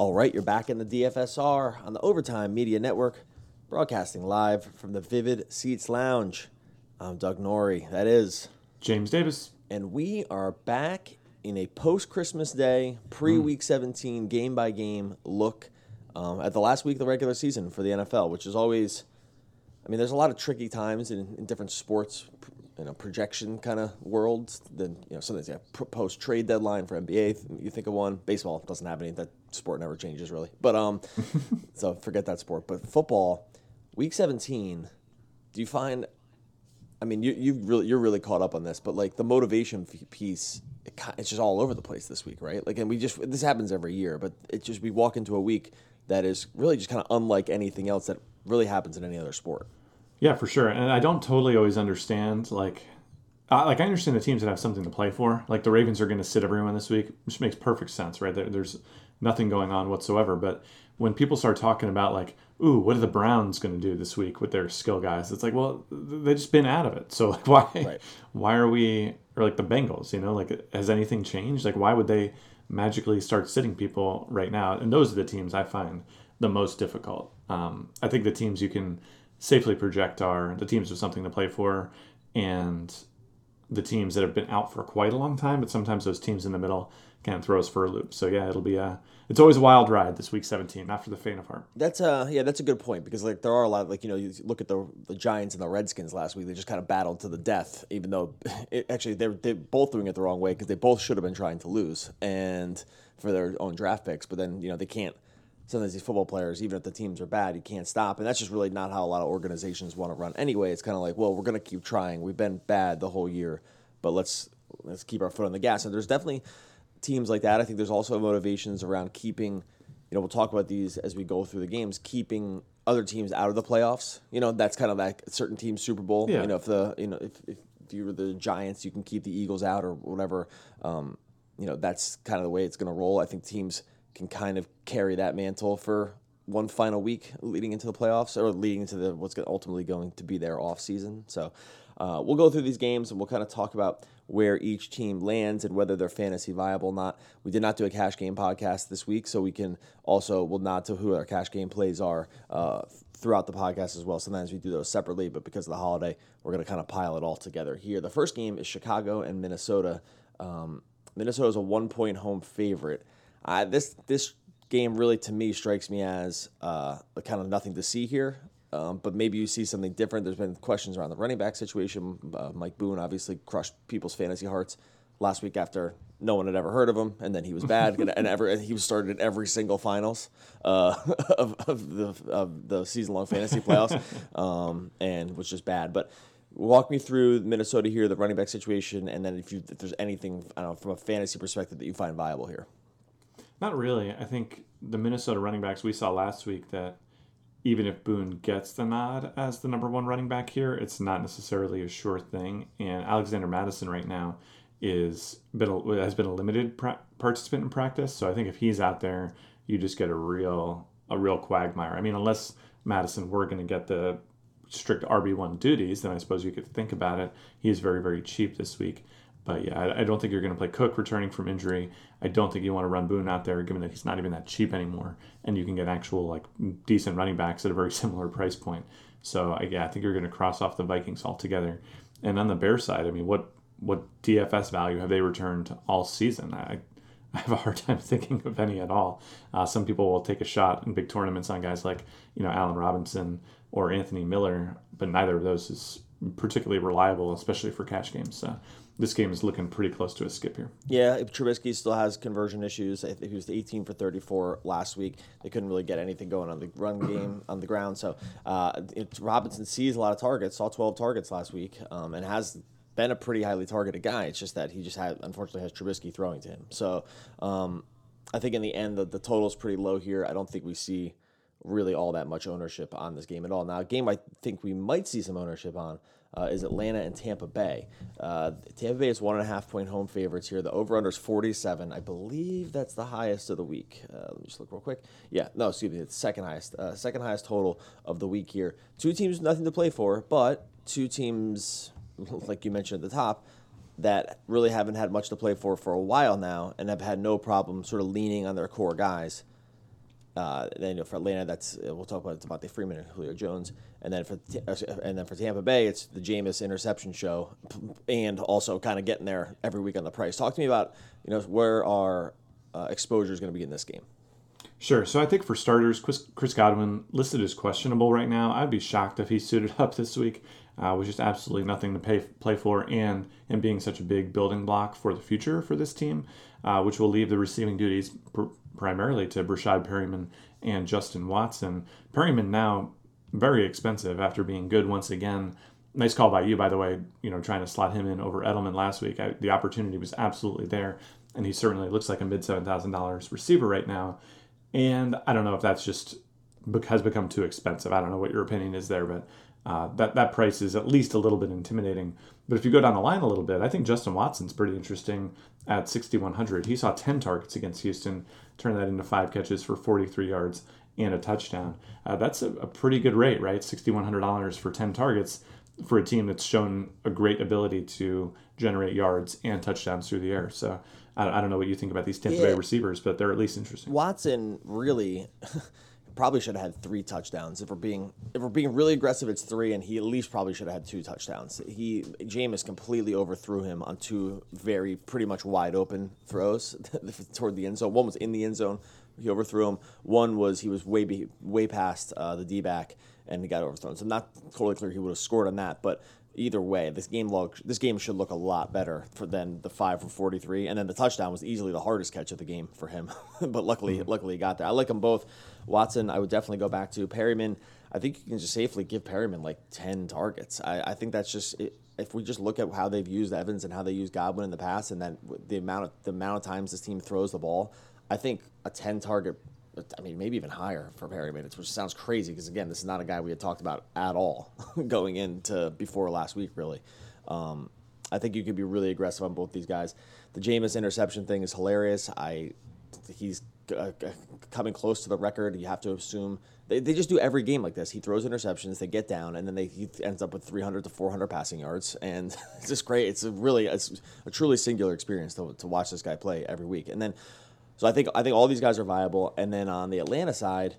All right, you're back in the DFSR on the Overtime Media Network, broadcasting live from the Vivid Seats Lounge. I'm Doug Norrie, that is, James Davis. and we are back in a post Christmas day, pre week 17, game by game look um, at the last week of the regular season for the NFL, which is always, I mean, there's a lot of tricky times in, in different sports, you know, projection kind of world, Then, you know, something's yeah, post trade deadline for NBA, you think of one. Baseball doesn't have any, that sport never changes really. But, um, so forget that sport. But football, week 17, do you find I mean, you you really you're really caught up on this, but like the motivation piece, it, it's just all over the place this week, right? Like, and we just this happens every year, but it just we walk into a week that is really just kind of unlike anything else that really happens in any other sport. Yeah, for sure. And I don't totally always understand like uh, like I understand the teams that have something to play for. Like the Ravens are going to sit everyone this week, which makes perfect sense, right? There, there's nothing going on whatsoever. But when people start talking about like, ooh, what are the Browns going to do this week with their skill guys? It's like, well, they've just been out of it. So like, why, Right. why are we or like the Bengals? You know, like has anything changed? Like, why would they magically start sitting people right now? And those are the teams I find the most difficult. Um, I think the teams you can safely project are the teams with something to play for, and the teams that have been out for quite a long time, but sometimes those teams in the middle can throw us for a loop. So yeah, it'll be a it's always a wild ride this week 17, not for the faint of heart. That's uh yeah, that's a good point because like there are a lot like you know you look at the the Giants and the Redskins last week they just kind of battled to the death even though it, actually they're they're both doing it the wrong way because they both should have been trying to lose and for their own draft picks but then you know they can't sometimes these football players even if the teams are bad you can't stop and that's just really not how a lot of organizations want to run anyway it's kind of like well we're going to keep trying we've been bad the whole year but let's let's keep our foot on the gas and there's definitely teams like that. I think there's also motivations around keeping, you know, we'll talk about these as we go through the games, keeping other teams out of the playoffs. You know, that's kind of like certain teams Super Bowl. Yeah. You know, if the you know if, if you were the Giants, you can keep the Eagles out or whatever. Um, you know, that's kind of the way it's going to roll. I think teams can kind of carry that mantle for one final week leading into the playoffs or leading into the what's ultimately going to be their off season. So uh, we'll go through these games and we'll kind of talk about where each team lands and whether they're fantasy viable or not. We did not do a cash game podcast this week, so we can also will nod to who our cash game plays are uh, throughout the podcast as well. Sometimes we do those separately, but because of the holiday, we're going to kind of pile it all together here. The first game is Chicago and Minnesota. Um, Minnesota is a one point home favorite. Uh, this this game really to me strikes me as uh, kind of nothing to see here. Um, but maybe you see something different. There's been questions around the running back situation. Uh, Mike Boone obviously crushed people's fantasy hearts last week after no one had ever heard of him, and then he was bad, and, and, ever, and he was started in every single finals uh, of, of the of the season long fantasy playoffs, um, and was just bad. But walk me through Minnesota here, the running back situation, and then if you if there's anything I don't know from a fantasy perspective that you find viable here. Not really. I think the Minnesota running backs we saw last week that even if Boone gets the nod as the number one running back here, it's not necessarily a sure thing. And Alexander Mattison right now is been has been a limited participant in practice, so I think if he's out there, you just get a real a real quagmire. I mean, unless Mattison were going to get the strict RB one duties, then I suppose you could think about it. He is very very cheap this week. But yeah, I, I don't think you're going to play Cook returning from injury. I don't think you want to run Boone out there, given that he's not even that cheap anymore, and you can get actual like decent running backs at a very similar price point. So I, yeah, I think you're going to cross off the Vikings altogether. And on the Bear side, I mean, what what DFS value have they returned all season? I I have a hard time thinking of any at all. Uh, some people will take a shot in big tournaments on guys like you know Allen Robinson or Anthony Miller, but neither of those is particularly reliable, especially for cash games. So this game is looking pretty close to a skip here. Yeah, if Trubisky still has conversion issues. I he was 18 for 34 last week. They couldn't really get anything going on the run game on the ground. So uh, it, Robinson sees a lot of targets. Saw 12 targets last week, um, and has been a pretty highly targeted guy. It's just that he just had unfortunately has Trubisky throwing to him. So um, I think in the end the, the total is pretty low here. I don't think we see really all that much ownership on this game at all. Now, a game I think we might see some ownership on uh, is Atlanta and Tampa Bay. Uh, Tampa Bay is one and a half point home favorites here. The over under is 47. I believe that's the highest of the week. Uh, let me just look real quick. Yeah, no, excuse me, it's second highest. Uh, second highest total of the week here. Two teams, nothing to play for, but two teams, like you mentioned at the top, that really haven't had much to play for for a while now and have had no problem sort of leaning on their core guys Uh, then you know, for Atlanta, that's uh, we'll talk about Devonta Freeman and Julio Jones, and then for uh, and then for Tampa Bay, it's the Jameis interception show, and also kind of getting there every week on the price. Talk to me about you know where our uh, exposure is going to be in this game. Sure. So I think for starters, Chris, Godwin listed as questionable right now. I'd be shocked if he suited up this week, uh, with just absolutely nothing to pay, play for, and and being such a big building block for the future for this team, uh, which will leave the receiving duties pr- primarily to Breshaud Perriman and Justin Watson. Perriman now very expensive after being good once again. Nice call by you, by the way. You know, trying to slot him in over Edelman last week. I, the opportunity was absolutely there, and he certainly looks like a mid seven thousand dollars receiver right now. And I don't know if that's just has become too expensive. I don't know what your opinion is there, but uh, that that price is at least a little bit intimidating. But if you go down the line a little bit, I think Justin Watson's pretty interesting at 6100. He saw 10 targets against Houston, turn that into five catches for 43 yards and a touchdown. Uh, that's a, a, pretty good rate, right? $6,100 for 10 targets for a team that's shown a great ability to generate yards and touchdowns through the air. So I, I don't know what you think about these Tampa yeah. Bay receivers, but they're at least interesting. Watson really probably should have had three touchdowns. If we're being if we're being really aggressive, it's three, and he at least probably should have had two touchdowns. He Jameis completely overthrew him on two very pretty much wide open throws toward the end zone. One was in the end zone. He overthrew him. One was he was way be, way past uh, the D back and he got overthrown. So I'm not totally clear he would have scored on that, but either way, this game look this game should look a lot better for than the five for forty three, and then the touchdown was easily the hardest catch of the game for him. but luckily, mm-hmm. luckily he got there. I like them both. Watson, I would definitely go back to Perriman. I think you can just safely give Perriman like ten targets. I, I think that's just it, if we just look at how they've used Evans and how they used Godwin in the past, and then the amount of the amount of times this team throws the ball, I think a ten target I mean, maybe even higher for Perry minutes, which sounds crazy because again, this is not a guy we had talked about at all going into before last week. Really, um, I think you could be really aggressive on both these guys. The Jameis interception thing is hilarious. I he's uh, coming close to the record. You have to assume they, they just do every game like this. He throws interceptions, they get down, and then they, he ends up with 300 to 400 passing yards, and it's just great. It's a really it's a truly singular experience to, to watch this guy play every week. And then so I think I think all these guys are viable. And then on the Atlanta side,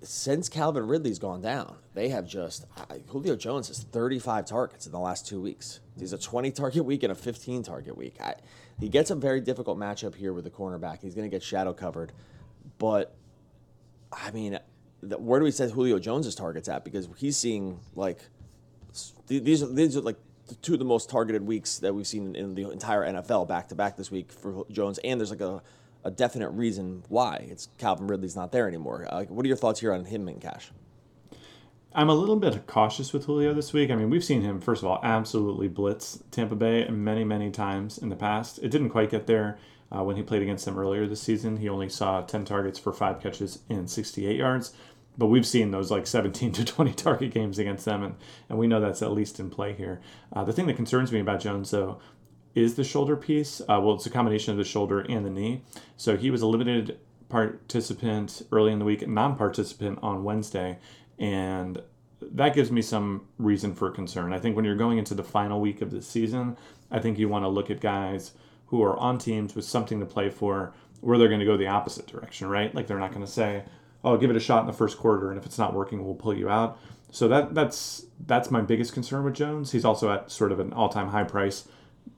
since Calvin Ridley's gone down, they have just Julio Jones has 35 targets in the last two weeks. He's a 20 target week and a 15 target week. I, he gets a very difficult matchup here with the cornerback. He's going to get shadow covered, but I mean, the, where do we set Julio Jones's targets at? Because he's seeing like these are these are like two of the most targeted weeks that we've seen in the entire NFL back to back this week for Jones, and there's like a a definite reason why. It's Calvin Ridley's not there anymore. Uh, what are your thoughts here on him and Cash? I'm a little bit cautious with Julio this week. I mean, we've seen him, first of all, absolutely blitz Tampa Bay many, many times in the past. It didn't quite get there uh, when he played against them earlier this season. He only saw 10 targets for five catches and 68 yards. But we've seen those like 17 to 20 target games against them, and, and we know that's at least in play here. Uh, the thing that concerns me about Jones, though, is the shoulder piece. Uh, well, it's a combination of the shoulder and the knee. So he was a limited participant early in the week, non participant on Wednesday. And that gives me some reason for concern. I think when you're going into the final week of the season, I think you want to look at guys who are on teams with something to play for where they're going to go the opposite direction, right? Like they're not going to say, "Oh, give it a shot in the first quarter, and if it's not working, we'll pull you out." So that that's that's my biggest concern with Jones. He's also at sort of an all-time high price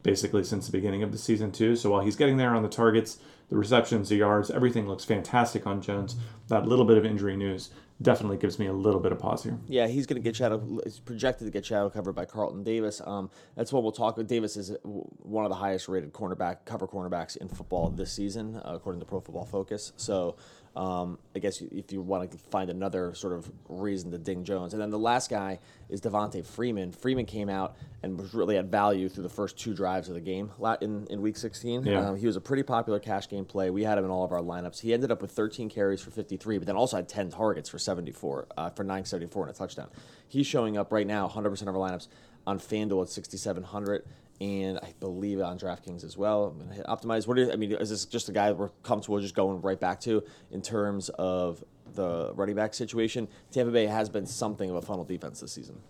basically since the beginning of the season too. So while he's getting there on the targets, the receptions, the yards, everything looks fantastic on Jones. That little bit of injury news definitely gives me a little bit of pause here. Yeah, he's going to get shadow. He's projected to get shadow covered by Carlton Davis. Um, that's what we'll talk. with. Davis is one of the highest rated cornerback cover cornerbacks in football this season, uh, according to Pro Football Focus. So um, I guess if you want to find another sort of reason to ding Jones. And then the last guy is Devonta Freeman. Freeman came out and was really at value through the first two drives of the game in, in week 16. Yeah. Um, he was a pretty popular cash game play. We had him in all of our lineups. He ended up with 13 carries for 53, but then also had 10 targets for 74, uh, for 974 and a touchdown. He's showing up right now, 100% of our lineups on FanDuel at 6,700 and I believe on DraftKings as well. I'm gonna hit optimize. What do I mean? Is this just a guy we're comfortable just going right back to in terms of the running back situation? Tampa Bay has been something of a funnel defense this season.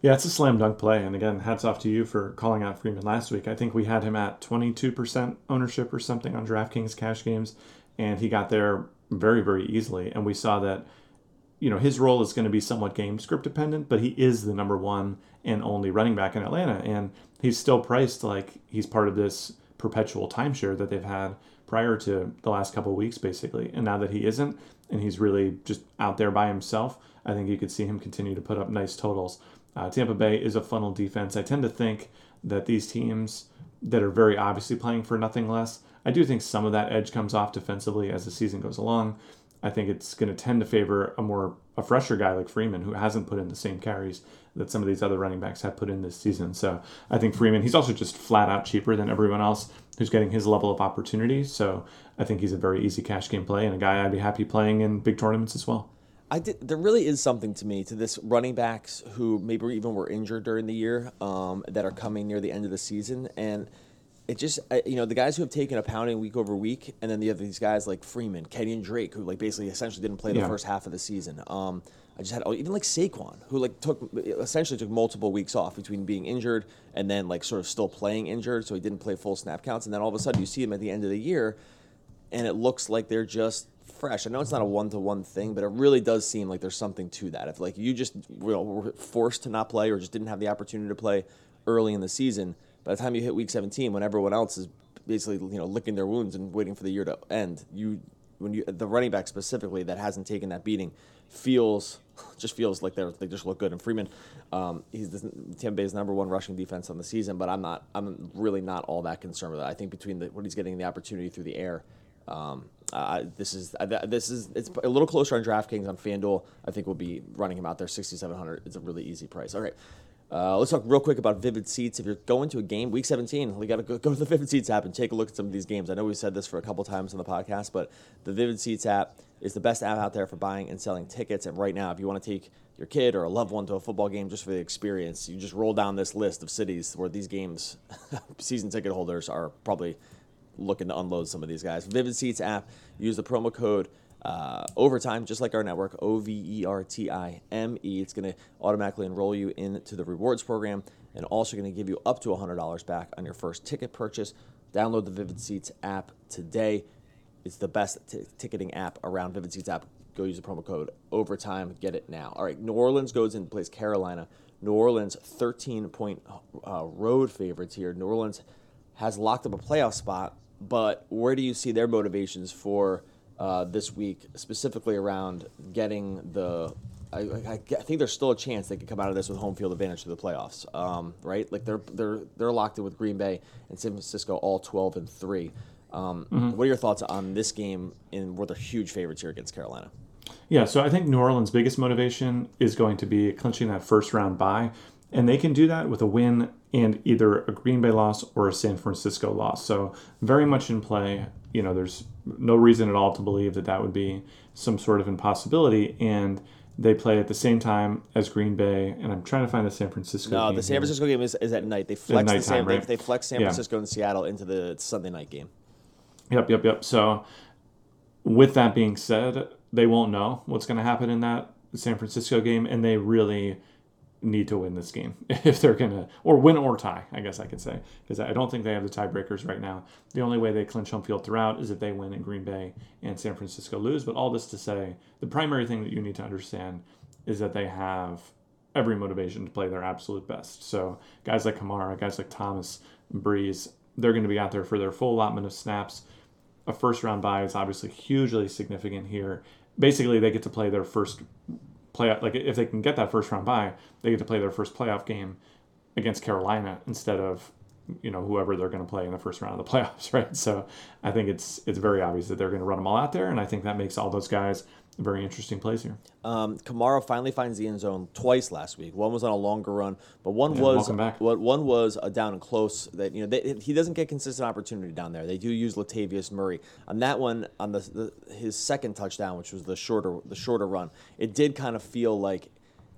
Yeah, it's a slam dunk play. And again, hats off to you for calling out Freeman last week. I think we had him at 22% ownership or something on DraftKings cash games, and he got there very, very easily. And we saw that, you know, his role is going to be somewhat game script dependent, but he is the number one and only running back in Atlanta. And he's still priced like he's part of this perpetual timeshare that they've had prior to the last couple weeks, basically. And now that he isn't, and he's really just out there by himself, I think you could see him continue to put up nice totals. Uh, Tampa Bay is a funnel defense. I tend to think that these teams that are very obviously playing for nothing less, I do think some of that edge comes off defensively as the season goes along. I think it's going to tend to favor a more a fresher guy like Freeman who hasn't put in the same carries that some of these other running backs have put in this season. So I think Freeman, he's also just flat out cheaper than everyone else who's getting his level of opportunity. So I think he's a very easy cash game play and a guy I'd be happy playing in big tournaments as well. I did, there really is something to me to this running backs who maybe even were injured during the year um, that are coming near the end of the season and it just you know the guys who have taken a pounding week over week, and then the other these guys like Freeman, Kenyan Drake, who like basically essentially didn't play the yeah. first half of the season. Um, I just had oh, even like Saquon, who like took essentially took multiple weeks off between being injured and then like sort of still playing injured, so he didn't play full snap counts, and then all of a sudden you see him at the end of the year, and it looks like they're just fresh. I know it's not a one to one thing, but it really does seem like there's something to that. If like you just you know, were forced to not play or just didn't have the opportunity to play early in the season by the time you hit week 17, when everyone else is basically you know licking their wounds and waiting for the year to end, you when you the running back specifically that hasn't taken that beating feels just feels like they're they just look good. And Freeman, um, he's the, Bay's number one rushing defense on the season, but I'm not I'm really not all that concerned with that. I think between the, what he's getting the opportunity through the air. Um, uh, this is uh, this is it's a little closer on DraftKings on FanDuel. I think we'll be running him out there 6,700. It's a really easy price. All right, uh, let's talk real quick about Vivid Seats. If you're going to a game, Week 17, we got to go, go, to the Vivid Seats app and take a look at some of these games. I know we've said this for a couple times on the podcast, but the Vivid Seats app is the best app out there for buying and selling tickets. And right now, if you want to take your kid or a loved one to a football game just for the experience, you just roll down this list of cities where these games, season ticket holders are probably looking to unload some of these guys. Vivid Seats app, use the promo code uh, overtime, just like our network, O V E R T I M E. It's going to automatically enroll you into the rewards program and also going to give you up to $100 back on your first ticket purchase. Download the Vivid Seats app today. It's the best t- ticketing app around Vivid Seats app. Go use the promo code overtime. Get it now. All right, New Orleans goes in plays Carolina. New Orleans 13 point uh, road favorites here. New Orleans has locked up a playoff spot, but where do you see their motivations for? Uh, this week, specifically around getting the. I, I, I, think there's still a chance they could come out of this with home field advantage to the playoffs, um, right? Like they're they're they're locked in with Green Bay and San Francisco, all 12 and three. Um, mm-hmm. What are your thoughts on this game? In where they're huge favorites here against Carolina. Yeah, so I think New Orleans' biggest motivation is going to be clinching that first round bye, and they can do that with a win and either a Green Bay loss or a San Francisco loss. So very much in play. You know, there's no reason at all to believe that that would be some sort of impossibility. And they play at the same time as Green Bay, and I'm trying to find the San Francisco. No, the San here. Francisco game is, is at night. They flex the San, right? they, they, flex San Francisco yeah. and Seattle into the Sunday night game. Yep, yep, yep. So, with that being said, they won't know what's going to happen in that San Francisco game, and they really need to win this game if they're gonna or win or tie i guess i could say. Because i don't think they have the tiebreakers right now. The only way they clinch home field throughout is if they win in green bay and san francisco lose. But all this to say the primary thing that you need to understand is that they have every motivation to play their absolute best. So guys like kamara guys like thomas Brees, they're going to be out there for their full allotment of snaps. A first round bye is obviously hugely significant here. Basically they get to play their first playoff. Like if they can get that first round bye, they get to play their first playoff game against Carolina instead of you know whoever they're going to play in the first round of the playoffs, right? So I think it's it's very obvious that they're going to run them all out there, and I think that makes all those guys very interesting plays here. Um, Kamara finally finds the end zone twice last week. One was on a longer run, but one yeah, was what one was a down and close. That you know they, he doesn't get consistent opportunity down there. They do use Latavius Murray on that one on the, the his second touchdown, which was the shorter the shorter run. It did kind of feel like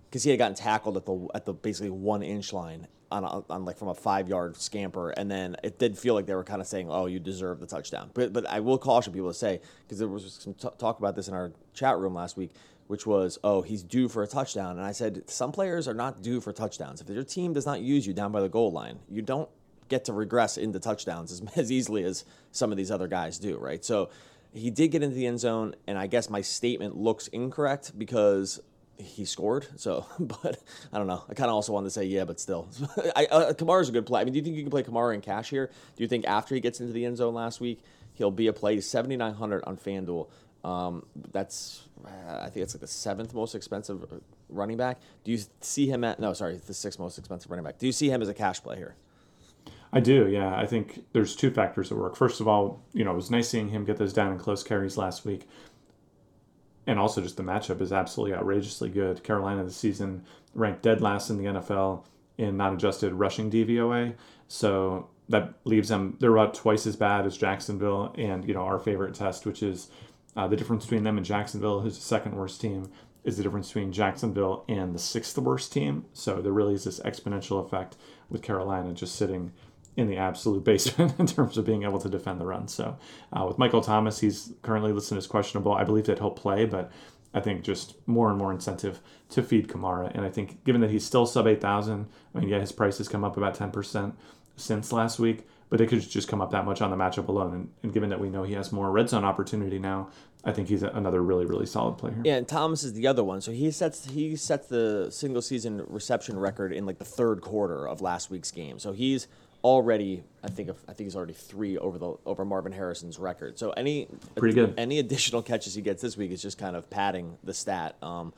because he had gotten tackled at the at the basically one inch line, on, a, on like from a five yard scamper, and then it did feel like they were kind of saying, "Oh, you deserve the touchdown." But but I will caution people to say because there was some t- talk about this in our chat room last week, which was, "Oh, he's due for a touchdown," and I said some players are not due for touchdowns. If your team does not use you down by the goal line, you don't get to regress into touchdowns as, as easily as some of these other guys do, right? So he did get into the end zone, and I guess my statement looks incorrect because he scored. So, but I don't know. I kind of also wanted to say yeah, but still, I, uh, Kamara's a good play. I mean, do you think you can play Kamara in cash here? Do you think after he gets into the end zone last week, he'll be a play? Seventy nine hundred on FanDuel. Um, that's I think it's like the seventh most expensive running back. Do you see him at no? Sorry, the sixth most expensive running back. Do you see him as a cash play here? I do, yeah. I think there's two factors at work. First of all, you know, it was nice seeing him get those down in close carries last week. And also, just the matchup is absolutely outrageously good. Carolina this season ranked dead last in the NFL in non adjusted rushing DVOA. So that leaves them, they're about twice as bad as Jacksonville and, you know, our favorite test, which is uh, the difference between them and Jacksonville, who's the second worst team, is the difference between Jacksonville and the sixth worst team. So there really is this exponential effect with Carolina just sitting in the absolute basement in terms of being able to defend the run. So uh, with Michael Thomas, he's currently listed as questionable. I believe that he'll play, but I think just more and more incentive to feed Kamara. And I think given that he's still sub 8,000, I mean, yeah, his price has come up about 10% since last week, but it could just come up that much on the matchup alone. And, and given that we know he has more red zone opportunity now, I think he's another really, really solid player. Yeah, and Thomas is the other one. So he sets he sets the single season reception record in like the third quarter of last week's game. So he's already I think I think he's already three over the over Marvin Harrison's record. So any pretty good any additional catches he gets this week is just kind of padding the stat. Um,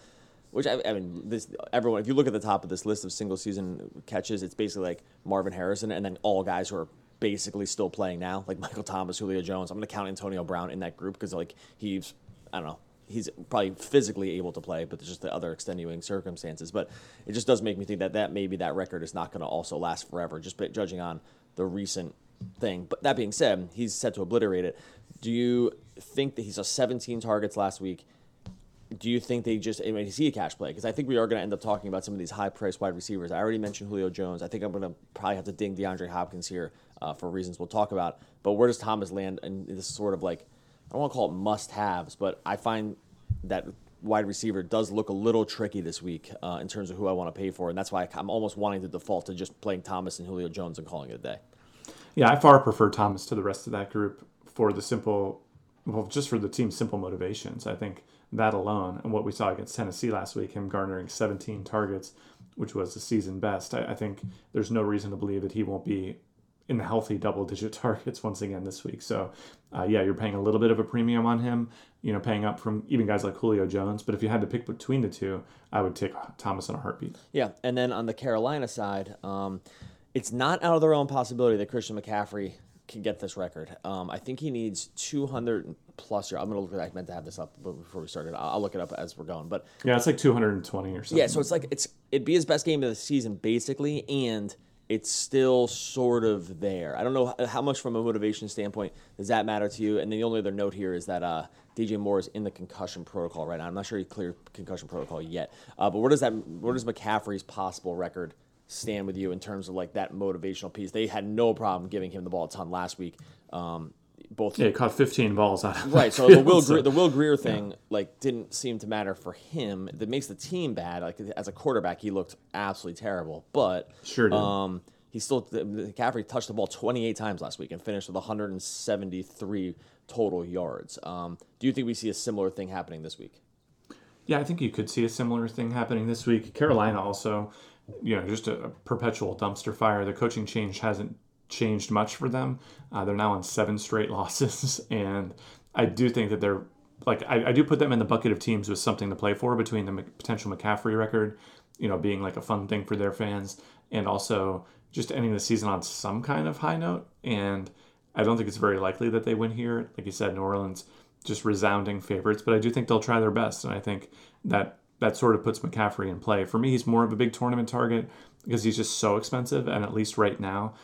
which I, I, mean, this everyone. If you look at the top of this list of single season catches, it's basically like Marvin Harrison, and then all guys who are basically still playing now, like Michael Thomas, Julio Jones. I'm going to count Antonio Brown in that group because like he's I don't know he's probably physically able to play, but there's just the other extenuating circumstances. But it just does make me think that that maybe that record is not going to also last forever, just judging on the recent thing. But that being said, he's set to obliterate it. Do you think that he's a 17 targets last week? Do you think they just, I mean, is he a cash play? Because I think we are going to end up talking about some of these high priced wide receivers. I already mentioned Julio Jones. I think I'm going to probably have to ding DeAndre Hopkins here uh, for reasons we'll talk about. But where does Thomas land in this sort of like, I don't want to call it must haves, but I find that wide receiver does look a little tricky this week uh, in terms of who I want to pay for, and that's why I'm almost wanting to default to just playing Thomas and Julio Jones and calling it a day. Yeah, I far prefer Thomas to the rest of that group for the simple, well, just for the team's simple motivations. I think that alone, and what we saw against Tennessee last week, him garnering 17 targets, which was the season best, I, I think there's no reason to believe that he won't be in the healthy double digit targets once again this week. So, uh, yeah, you're paying a little bit of a premium on him, you know, paying up from even guys like Julio Jones. But if you had to pick between the two, I would take Thomas in a heartbeat. Yeah. And then on the Carolina side, um, it's not out of the realm possibility that Christian McCaffrey can get this record. Um, I think he needs 200 plus. Year. I'm gonna look. At, I meant to have this up before we started. I'll, I'll look it up as we're going. But yeah, it's like 220 or something. Yeah, so it's like it's it'd be his best game of the season basically, and it's still sort of there. I don't know how much from a motivation standpoint does that matter to you. And then the only other note here is that uh, DJ Moore is in the concussion protocol right now. I'm not sure he cleared concussion protocol yet. Uh, but where does that where does McCaffrey's possible record stand with you in terms of like that motivational piece? They had no problem giving him the ball a ton last week. Um, both yeah, he caught 15 balls out of right. So the Will Grier, the Will Grier thing yeah. like didn't seem to matter for him. That makes the team bad. Like as a quarterback, he looked absolutely terrible. But sure, did. um, he still McCaffrey touched the ball 28 times last week and finished with 173 total yards. Um, do you think we see a similar thing happening this week? Yeah, I think you could see a similar thing happening this week. Carolina also, you know, just a, a perpetual dumpster fire. The coaching change hasn't changed much for them. Uh, they're now on seven straight losses, and I do think that they're like I, I, do put them in the bucket of teams with something to play for between the potential McCaffrey record, you know, being like a fun thing for their fans, and also just ending the season on some kind of high note. And I don't think it's very likely that they win here. Like you said, New Orleans just resounding favorites, but I do think they'll try their best, and I think that that sort of puts McCaffrey in play. For me, he's more of a big tournament target because he's just so expensive, and at least right now,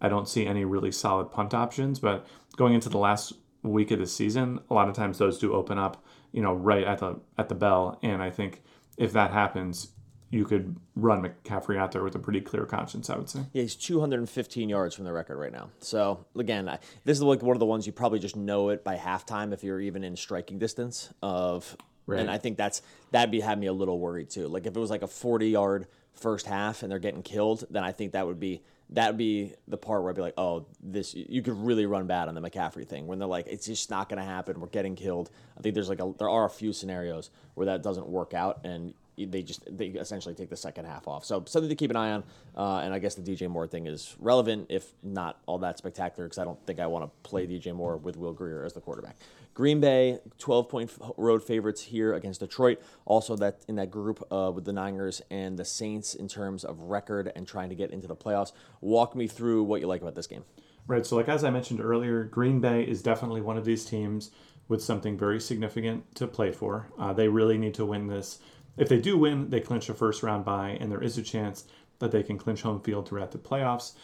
I don't see any really solid punt options. But going into the last week of the season, a lot of times those do open up, you know, right at the at the bell, and I think if that happens, you could run McCaffrey out there with a pretty clear conscience, I would say. Yeah, he's 215 yards from the record right now. So again, I, this is like one of the ones you probably just know it by halftime if you're even in striking distance of Right. And I think that's that'd be had me a little worried too. Like if it was like a 40 yard first half and they're getting killed, then I think that would be that would be the part where I'd be like, oh, this you could really run bad on the McCaffrey thing when they're like, it's just not going to happen. We're getting killed. I think there's like a there are a few scenarios where that doesn't work out and they just they essentially take the second half off. So something to keep an eye on. Uh, and I guess the DJ Moore thing is relevant, if not all that spectacular, because I don't think I want to play DJ Moore with Will Grier as the quarterback. Green Bay, 12 point road favorites here against Detroit. Also, that in that group uh, with the Niners and the Saints in terms of record and trying to get into the playoffs. Walk me through what you like about this game. Right. So, like as I mentioned earlier, Green Bay is definitely one of these teams with something very significant to play for. Uh, they really need to win this. If they do win, they clinch a first round bye, and there is a chance that they can clinch home field throughout the playoffs.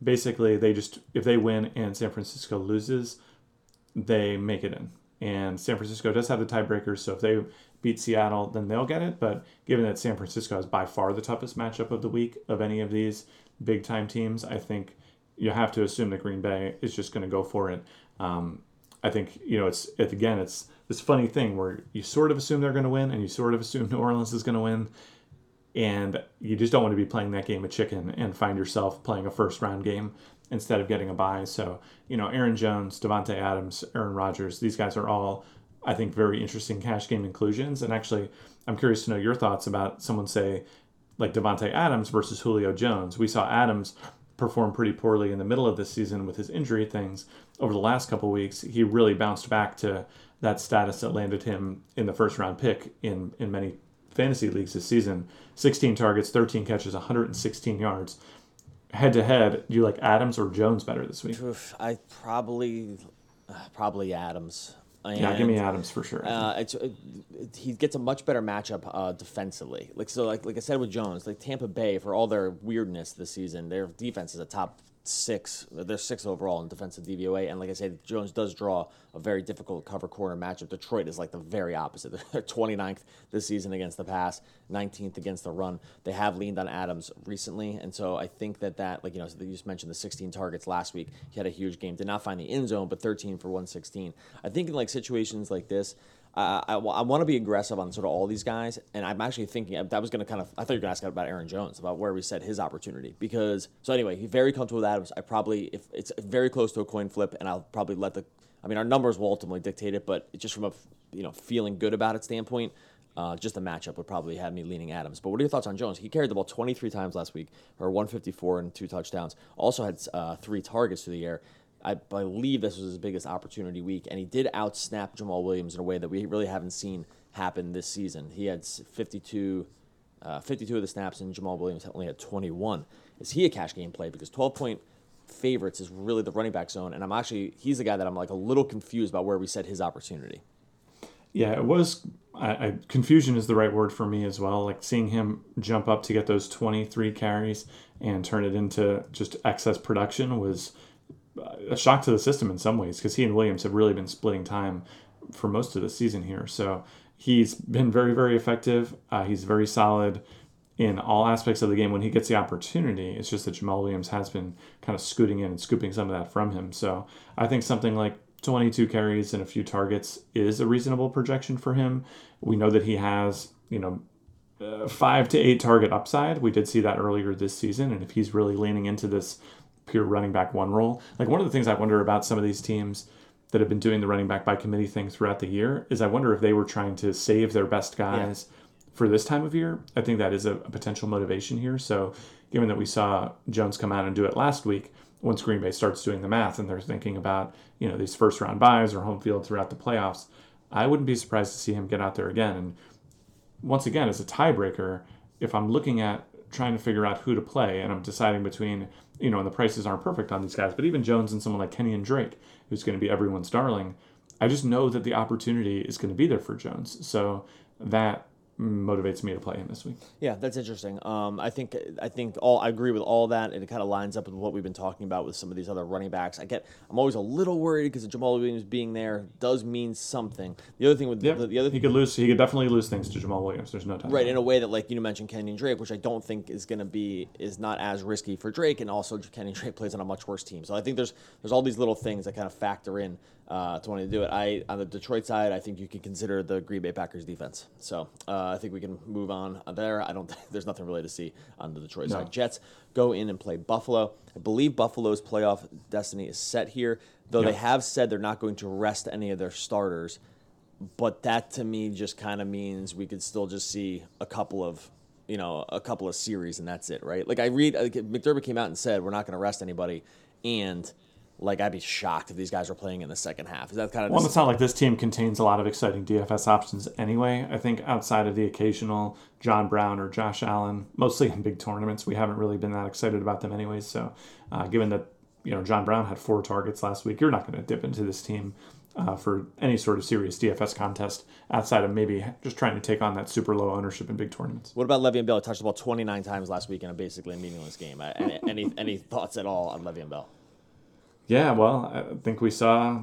Basically, they just if they win and San Francisco loses, they make it in. And San Francisco does have the tiebreakers, so if they beat Seattle, then they'll get it. But given that San Francisco is by far the toughest matchup of the week of any of these big time teams, I think you have to assume that Green Bay is just going to go for it. Um, I think you know it's it, again it's this funny thing where you sort of assume they're going to win and you sort of assume New Orleans is going to win, and you just don't want to be playing that game of chicken and find yourself playing a first round game instead of getting a bye. So, you know, Aaron Jones, Davante Adams, Aaron Rodgers, these guys are all, I think, very interesting cash game inclusions. And actually, I'm curious to know your thoughts about someone say like Davante Adams versus Julio Jones. We saw Adams perform pretty poorly in the middle of this season with his injury things. Over the last couple weeks, he really bounced back to that status that landed him in the first round pick in in many fantasy leagues this season. 16 targets, 13 catches, 116 yards head to head, do you like Adams or Jones better this week? Oof, I probably, uh, probably Adams. And, yeah, give me Adams for sure. Uh, it's, it, it, he gets a much better matchup uh, defensively. Like so, like like I said with Jones, like Tampa Bay for all their weirdness this season, their defense is a top six. They're six overall in defensive DVOA, and like I said, Jones does draw a very difficult cover corner matchup. Detroit is like the very opposite. They're 29th this season against the pass, 19th against the run. They have leaned on Adams recently, and so I think that that like you know you just mentioned the 16 targets last week. He had a huge game. Did not find the end zone, but 13 for 116. I think in like situations like this. Uh, I, I want to be aggressive on sort of all these guys, and I'm actually thinking that was going to kind of. I thought you were going to ask about Aaron Jones about where we set his opportunity because. So anyway, he's very comfortable with Adams. I probably if it's very close to a coin flip, and I'll probably let the. I mean, our numbers will ultimately dictate it, but just from a you know feeling good about it standpoint, uh, just the matchup would probably have me leaning Adams. But what are your thoughts on Jones? He carried the ball 23 times last week, or 154 and two touchdowns. Also had uh, three targets through the air. I believe this was his biggest opportunity week, and he did outsnap Jamaal Williams in a way that we really haven't seen happen this season. He had 52, uh, 52 of the snaps, and Jamaal Williams only had 21. Is he a cash game play? Because 12 point favorites is really the running back zone, and I'm actually he's the guy that I'm like a little confused about where we set his opportunity. Yeah, it was. I, I, confusion is the right word for me as well. Like seeing him jump up to get those 23 carries and turn it into just excess production was a shock to the system in some ways because he and Williams have really been splitting time for most of the season here. So he's been very, very effective. Uh, he's very solid in all aspects of the game when he gets the opportunity. It's just that Jamaal Williams has been kind of scooting in and scooping some of that from him. So I think something like 22 carries and a few targets is a reasonable projection for him. We know that he has, you know, uh, five to eight target upside. We did see that earlier this season. And if he's really leaning into this pure running back one role. Like one of the things I wonder about some of these teams that have been doing the running back by committee thing throughout the year is I wonder if they were trying to save their best guys yeah. for this time of year. I think that is a, a, potential motivation here. So given that we saw Jones come out and do it last week, once Green Bay starts doing the math and they're thinking about, you know, these first round byes or home field throughout the playoffs, I wouldn't be surprised to see him get out there again. And once again, as a tiebreaker, if I'm looking at trying to figure out who to play and I'm deciding between you know, and the prices aren't perfect on these guys, but even Jones and someone like Kenyan Drake, who's going to be everyone's darling, I just know that the opportunity is going to be there for Jones. So that motivates me to play him this week. Yeah, that's interesting. Um, I think I think all I agree with all that, and it kind of lines up with what we've been talking about with some of these other running backs. I get I'm always a little worried because Jamaal Williams being there does mean something. The other thing with yep. the, the, other he could lose he could definitely lose things to Jamaal Williams. There's no doubt. Right in a way that like you mentioned Kenyan Drake, which I don't think is going to be is not as risky for Drake, and also Kenyan Drake plays on a much worse team. So I think there's there's all these little things that kind of factor in uh, to wanting to do it. I on the Detroit side, I think you can consider the Green Bay Packers defense. So uh, I think we can move on there. I don't think there's nothing really to see on the Detroit no. side. Jets go in and play Buffalo. I believe Buffalo's playoff destiny is set here, though they have said they're not going to rest any of their starters. But that to me just kind of means we could still just see a couple of you know a couple of series and that's it, right? Like I read like McDermott came out and said we're not going to rest anybody, and like I'd be shocked if these guys were playing in the second half. Is that kind of well? It's not like this team contains a lot of exciting DFS options anyway. I think outside of the occasional John Brown or Josh Allen, mostly in big tournaments, we haven't really been that excited about them anyways. So, uh, given that you know John Brown had four targets last week, you're not going to dip into this team uh, for any sort of serious DFS contest outside of maybe just trying to take on that super low ownership in big tournaments. What about Le'Veon Bell? He touched the ball 29 times last week in a basically meaningless game. Any, any, any thoughts at all on Le'Veon Bell? Yeah, well, I think we saw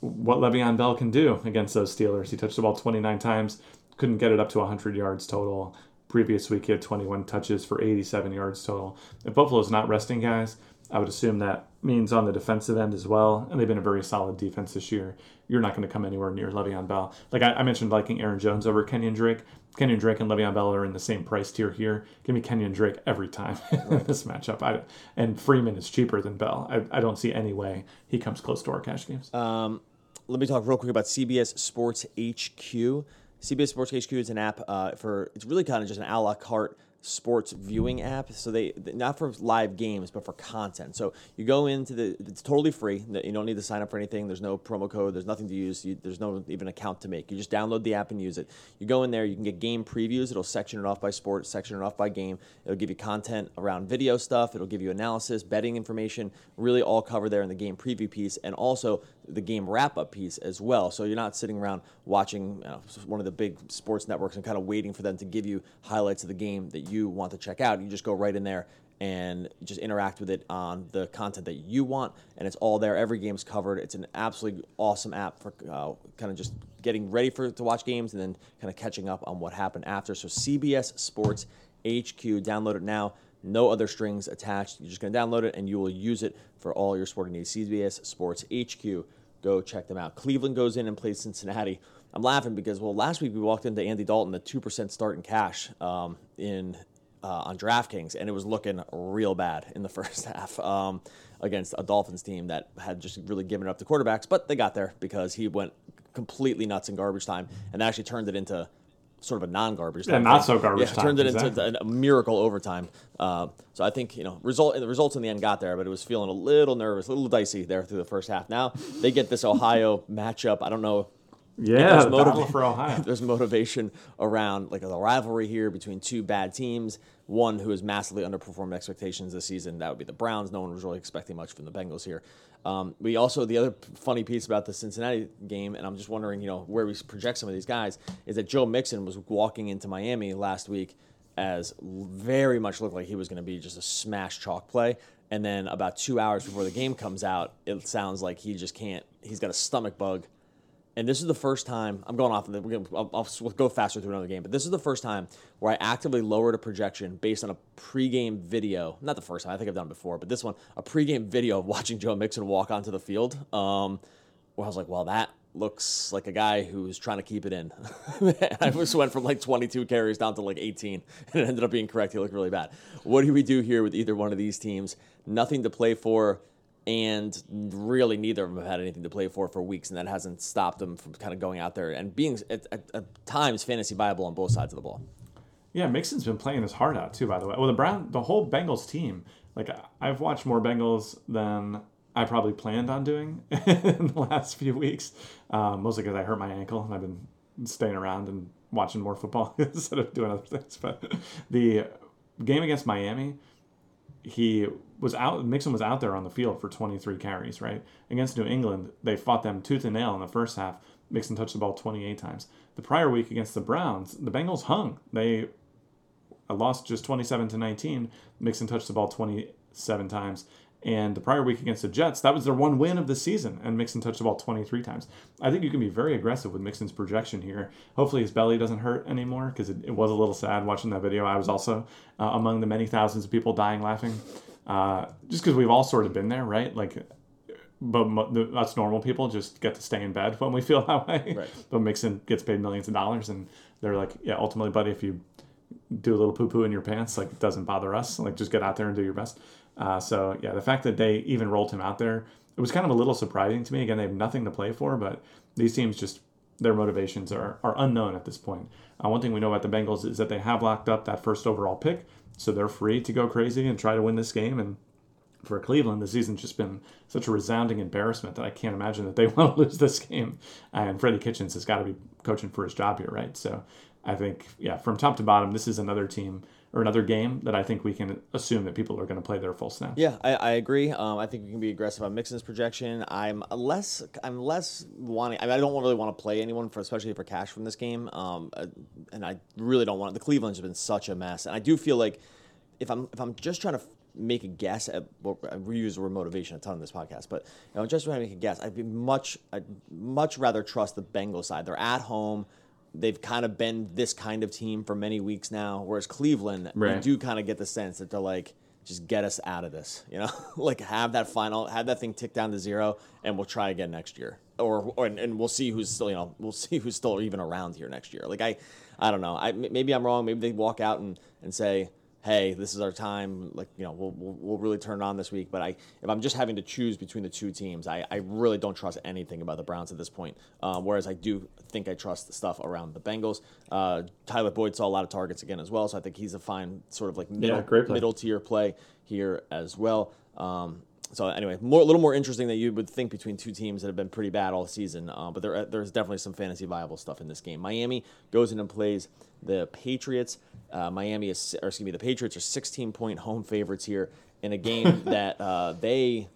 what Le'Veon Bell can do against those Steelers. He touched the ball 29 times, couldn't get it up to 100 yards total. Previous week, he had 21 touches for 87 yards total. If Buffalo's not resting guys, I would assume that means on the defensive end as well. And they've been a very solid defense this year. You're not going to come anywhere near Le'Veon Bell. Like I, I mentioned, liking Aaron Jones over Kenyan Drake. Kenyan Drake and Le'Veon Bell are in the same price tier here. Give me Kenyan Drake every time in this matchup. I, and Freeman is cheaper than Bell. I, I don't see any way he comes close to our cash games. Um, let me talk real quick about CBS Sports HQ. CBS Sports HQ is an app uh, for, it's really kind of just an a la carte sports viewing app. So they not for live games, but for content. So you go into the it's totally free. You don't need to sign up for anything. There's no promo code. There's nothing to use. You, there's no even account to make. You just download the app and use it. You go in there. You can get game previews. It'll section it off by sport, section it off by game. It'll give you content around video stuff. It'll give you analysis, betting information. Really all covered there in the game preview piece, and also the game wrap up piece as well. So you're not sitting around watching you know, one of the big sports networks and kind of waiting for them to give you highlights of the game that you want to check out. You just go right in there and just interact with it on the content that you want, and it's all there. Every game's covered. It's an absolutely awesome app for uh, kind of just getting ready for to watch games and then kind of catching up on what happened after. So CBS Sports HQ, download it now. No other strings attached. You're just going to download it and you will use it for all your sporting needs. CBS Sports HQ. Go check them out. Cleveland goes in and plays Cincinnati. I'm laughing because well, last week we walked into Andy Dalton, the two percent start in cash um, in uh, on DraftKings, and it was looking real bad in the first half um, against a Dolphins team that had just really given up the quarterbacks. But they got there because he went completely nuts in garbage time and actually turned it into sort of a non-garbage. Yeah, not so garbage yeah, time. Turned it exactly. into a miracle overtime. Uh, so I think you know result the results in the end got there, but it was feeling a little nervous, a little dicey there through the first half. Now they get this Ohio matchup. I don't know. Yeah, motiva- for Ohio. there's motivation around like a rivalry here between two bad teams. One who has massively underperformed expectations this season. That would be the Browns. No one was really expecting much from the Bengals here. Um, we also the other funny piece about the Cincinnati game, and I'm just wondering, you know, where we project some of these guys is that Joe Mixon was walking into Miami last week as very much looked like he was going to be just a smash chalk play. And then about two hours before the game comes out, it sounds like he just can't. He's got a stomach bug and this is the first time I'm going off of the. Gonna, I'll, I'll go faster through another game, but this is the first time where I actively lowered a projection based on a pregame video. Not the first time, I think I've done it before, but this one, a pregame video of watching Joe Mixon walk onto the field. Um, where I was like, well, that looks like a guy who's trying to keep it in. I just went from like 22 carries down to like 18, and it ended up being correct. He looked really bad. What do we do here with either one of these teams? Nothing to play for and really neither of them have had anything to play for for weeks, and that hasn't stopped them from kind of going out there and being at, at, at times fantasy viable on both sides of the ball. Yeah, Mixon's been playing his heart out too. By the way, well, the Brown, the whole Bengals team. Like I've watched more Bengals than I probably planned on doing in the last few weeks, um, mostly because I hurt my ankle and I've been staying around and watching more football instead of doing other things. But the game against Miami, he was out. Mixon was out there on the field for 23 carries. Right against New England, they fought them tooth and nail in the first half. Mixon touched the ball 28 times. The prior week against the Browns, the Bengals hung. They lost just 27 to 19. Mixon touched the ball 27 times. And the prior week against the Jets, that was their one win of the season, and Mixon touched the ball 23 times. I think you can be very aggressive with Mixon's projection here. Hopefully, his belly doesn't hurt anymore because it, it, was a little sad watching that video. I was also uh, among the many thousands of people dying laughing, uh, just because we've all sort of been there, right? Like but that's normal people just get to stay in bed when we feel that way. Right. But Mixon gets paid millions of dollars, and they're like, yeah, ultimately, buddy, if you do a little poo poo in your pants, like it doesn't bother us. Like just get out there and do your best. Uh, so yeah, the fact that they even rolled him out there, it was kind of a little surprising to me. Again, they have nothing to play for, but these teams just their motivations are, are unknown at this point. Uh, one thing we know about the Bengals is that they have locked up that first overall pick, so they're free to go crazy and try to win this game. And for Cleveland, the season's just been such a resounding embarrassment that I can't imagine that they want to lose this game. And Freddie Kitchens has got to be coaching for his job here, right? So I think, yeah, from top to bottom, this is another team or another game that I think we can assume that people are going to play their full snaps. Yeah, I, I agree. Um, I think we can be aggressive on Mixon's projection. I'm less, I'm less wanting. I, mean, I don't really want to play anyone for, especially for cash from this game. Um, uh, and I really don't want. The Cleveland's been such a mess, and I do feel like if I'm if I'm just trying to make a guess at well, we use the word motivation a ton in this podcast, but you know, just trying to make a guess, I'd be much I'd much rather trust the Bengals side. They're at home. They've kind of been this kind of team for many weeks now. Whereas Cleveland, you do kind of get the sense that they're like, just get us out of this, you know, like have that final, have that thing tick down to zero, and we'll try again next year, or, or and, and we'll see who's still, you know, we'll see who's still even around here next year. Like I, I don't know. I maybe I'm wrong. Maybe they walk out and and say, hey, this is our time. Like you know, we'll we'll, we'll really turn it on this week. But I, if I'm just having to choose between the two teams, I, I really don't trust anything about the Browns at this point. Um, whereas I do think I trust the stuff around the Bengals. Uh, Tyler Boyd saw a lot of targets again as well, so I think he's a fine sort of like middle play. middle tier play here as well. Um, so anyway, more a little more interesting than you would think between two teams that have been pretty bad all season. Uh, but there, there's definitely some fantasy viable stuff in this game. Miami goes in and plays the Patriots. Uh, Miami is, or excuse me, the Patriots are 16 point home favorites here in a game that uh, they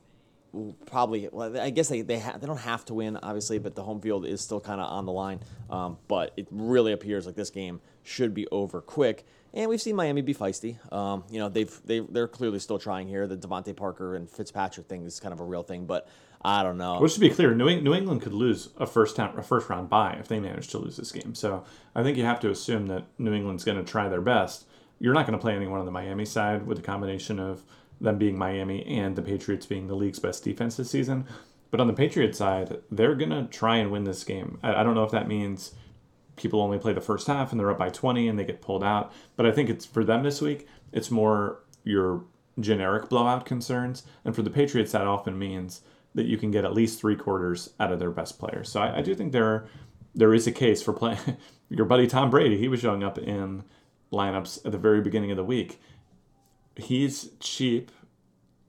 probably. Well, I guess they they, ha- they don't have to win, obviously, but the home field is still kind of on the line. Um, but it really appears like this game should be over quick. And we've seen Miami be feisty. Um, you know, they've they they're clearly still trying here. The DeVante Parker and Fitzpatrick thing is kind of a real thing, but I don't know. Which to be clear, New, New England could lose a first time, a first round bye if they manage to lose this game. So I think you have to assume that New England's going to try their best. You're not going to play anyone on the Miami side with the combination of them being Miami and the Patriots being the league's best defense this season. But on the Patriots side, they're going to try and win this game. I, I don't know if that means people only play the first half and they're up by 20 and they get pulled out. But I think it's for them this week, it's more your generic blowout concerns. And for the Patriots, that often means that you can get at least three quarters out of their best players. So I, I do think there there is a case for playing your buddy Tom Brady. He was showing up in lineups at the very beginning of the week. He's cheap.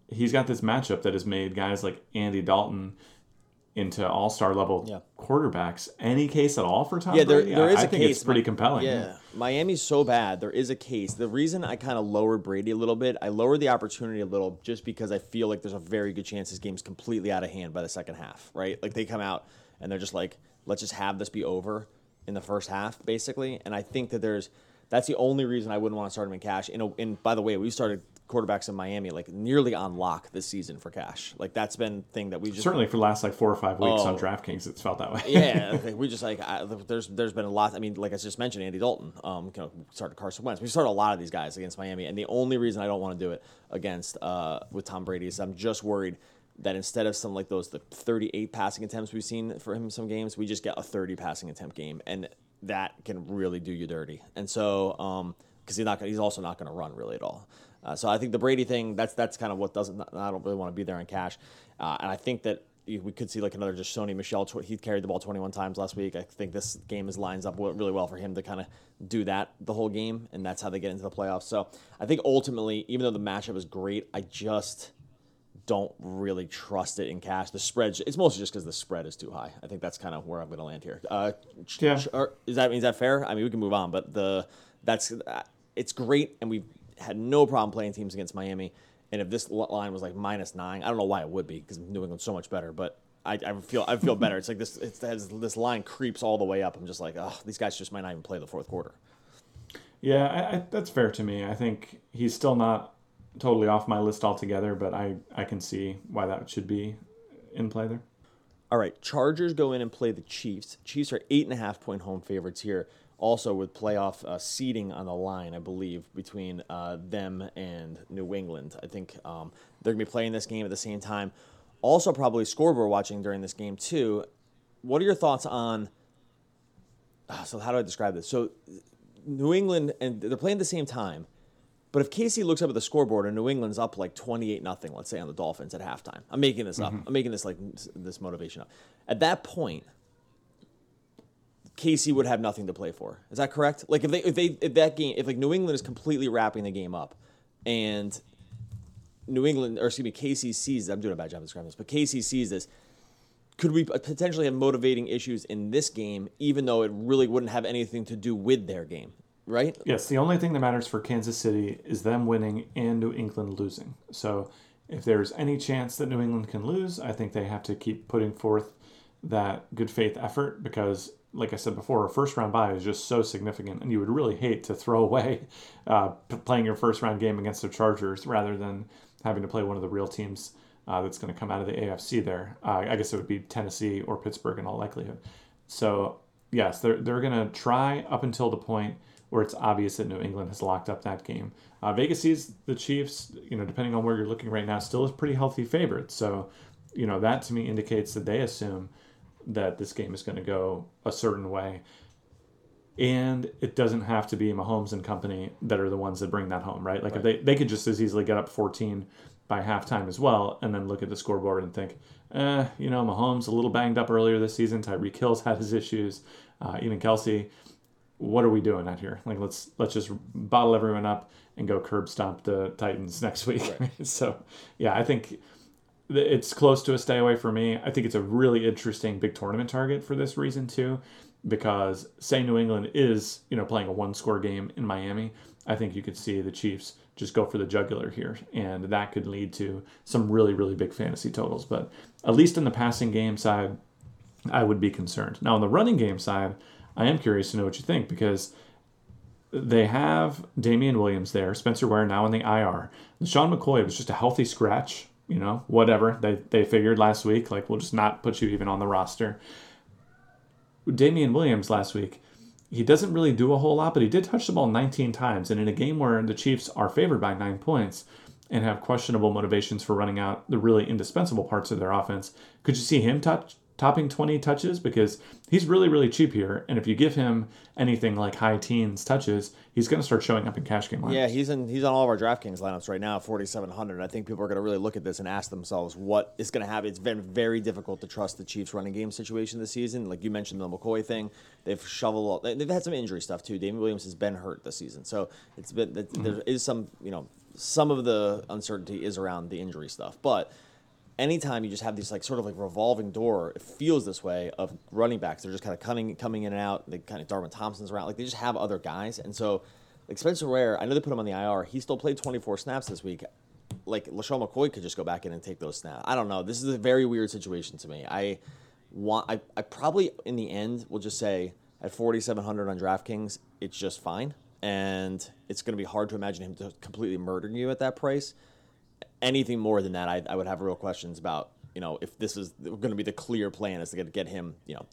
He's got this matchup that has made guys like Andy Dalton into all star level Yeah. quarterbacks. Any case at all for Tom Yeah, there, Brady? there is I a think case. it's pretty compelling. Yeah, Miami's so bad. There is a case. The reason I kind of lowered Brady a little bit, I lowered the opportunity a little just because I feel like there's a very good chance this game's completely out of hand by the second half. Right? Like they come out and they're just like, let's just have this be over in the first half, basically. And I think that there's that's the only reason I wouldn't want to start him in cash. And, and by the way, we started quarterbacks in Miami like nearly on lock this season for cash. Like that's been thing that we just Certainly for the last like four or five weeks on Oh. DraftKings, it's felt that way. yeah, like, we just like I, there's there's been a lot. I mean, like I just mentioned, Andy Dalton. Um, you know, started Carson Wentz. We started a lot of these guys against Miami, and the only reason I don't want to do it against uh with Tom Brady is I'm just worried that instead of some like those the 38 passing attempts we've seen for him in some games, we just get a 30 passing attempt game, and that can really do you dirty. And so, um, because he's not gonna, he's also not going to run really at all. Uh, so I think the Brady thing that's that's kind of what doesn't I don't really want to be there in cash, uh, and I think that we could see like another just Sony Michel. Tw- he carried the ball 21 times last week. I think this game is lines up really well for him to kind of do that the whole game, and that's how they get into the playoffs. So I think ultimately, even though the matchup is great, I just don't really trust it in cash. The spread, it's mostly just because the spread is too high. I think that's kind of where I'm going to land here. Uh, Yeah. is that is that fair? I mean, we can move on, but the that's uh, it's great, and we've had no problem playing teams against Miami. And if this line was like minus nine, I don't know why it would be because New England's so much better. But I, I feel I feel better. It's like this it's, as this line creeps all the way up. I'm just like, oh, these guys just might not even play the fourth quarter. Yeah, I, I, that's fair to me. I think he's still not totally off my list altogether, but I, I can see why that should be in play there. All right, Chargers go in and play the Chiefs. Chiefs are eight and a half point home favorites here. Also, with playoff uh, seeding on the line, I believe between uh, them and New England. I think um, they're gonna be playing this game at the same time. Also, probably scoreboard watching during this game too. What are your thoughts on? ah, So how do I describe this? So New England and they're playing at the same time. But if Casey looks up at the scoreboard and New England's up like 28 nothing, let's say on the Dolphins at halftime. I'm making this up. I'm making this like this motivation up. At that point, Casey would have nothing to play for. Is that correct? Like if they if they if that game if like New England is completely wrapping the game up and New England or excuse me, Casey sees I'm doing a bad job of describing this, but Casey sees this. Could we potentially have motivating issues in this game, even though it really wouldn't have anything to do with their game, right? Yes, the only thing that matters for Kansas City is them winning and New England losing. So if there's any chance that New England can lose, I think they have to keep putting forth that good faith effort because, like I said before, a first round bye is just so significant, and you would really hate to throw away uh, playing your first round game against the Chargers rather than having to play one of the real teams uh, that's going to come out of the AFC there. Uh, I guess it would be Tennessee or Pittsburgh in all likelihood. So, yes, they're, they're going to try up until the point where it's obvious that New England has locked up that game. Uh, Vegas sees the Chiefs, you know, depending on where you're looking right now, still is pretty healthy favorite. So, you know, that to me indicates that they assume that this game is going to go a certain way. And it doesn't have to be Mahomes and company that are the ones that bring that home, right? Like if they, they could just as easily get up 14 by halftime as well, and then look at the scoreboard and think, eh, you know, Mahomes a little banged up earlier this season. Tyreek Hill's had his issues. Uh, even Kelce, what are we doing out here? Like let's let's just bottle everyone up and go curb stomp the Titans next week. so yeah, I think th- it's close to a stay away for me. I think it's a really interesting big tournament target for this reason too, because say New England is you know playing a one score game in Miami, I think you could see the Chiefs just go for the jugular here, and that could lead to some really really big fantasy totals. But at least in the passing game side, I would be concerned. Now on the running game side, I am curious to know what you think because they have Damien Williams there, Spencer Ware now in the IR. Sean McCoy was just a healthy scratch, you know, whatever. They they figured last week, like we'll just not put you even on the roster. Damien Williams last week, he doesn't really do a whole lot, but he did touch the ball 19 times. And in a game where the Chiefs are favored by nine points and have questionable motivations for running out the really indispensable parts of their offense, could you see him touch topping 20 touches because he's really really cheap here and if you give him anything like high teens touches he's going to start showing up in cash game lineups. Yeah, he's in he's on all of our DraftKings lineups right now, 4700. I think people are going to really look at this and ask themselves what is going to happen. It's been very difficult to trust the Chiefs running game situation this season. Like you mentioned the McCoy thing, they've shoveled all, they've had some injury stuff too. David Williams has been hurt this season. So it's been mm-hmm. there is some, you know, some of the uncertainty is around the injury stuff. But anytime you just have these like sort of like revolving door, it feels this way of running backs. They're just kind of coming coming in and out. They kind of Darwin Thompson's around. Like they just have other guys, and so like Spencer Ware, I know they put him on the IR. He still played 24 snaps this week. Like LeSean McCoy could just go back in and take those snaps. I don't know. This is a very weird situation to me. I want. I, I probably in the end will just say at 4,700 on DraftKings, it's just fine, and it's going to be hard to imagine him completely murdering you at that price anything more than that, I, I would have real questions about, you know, if this is going to be the clear plan is to get, get him, you know,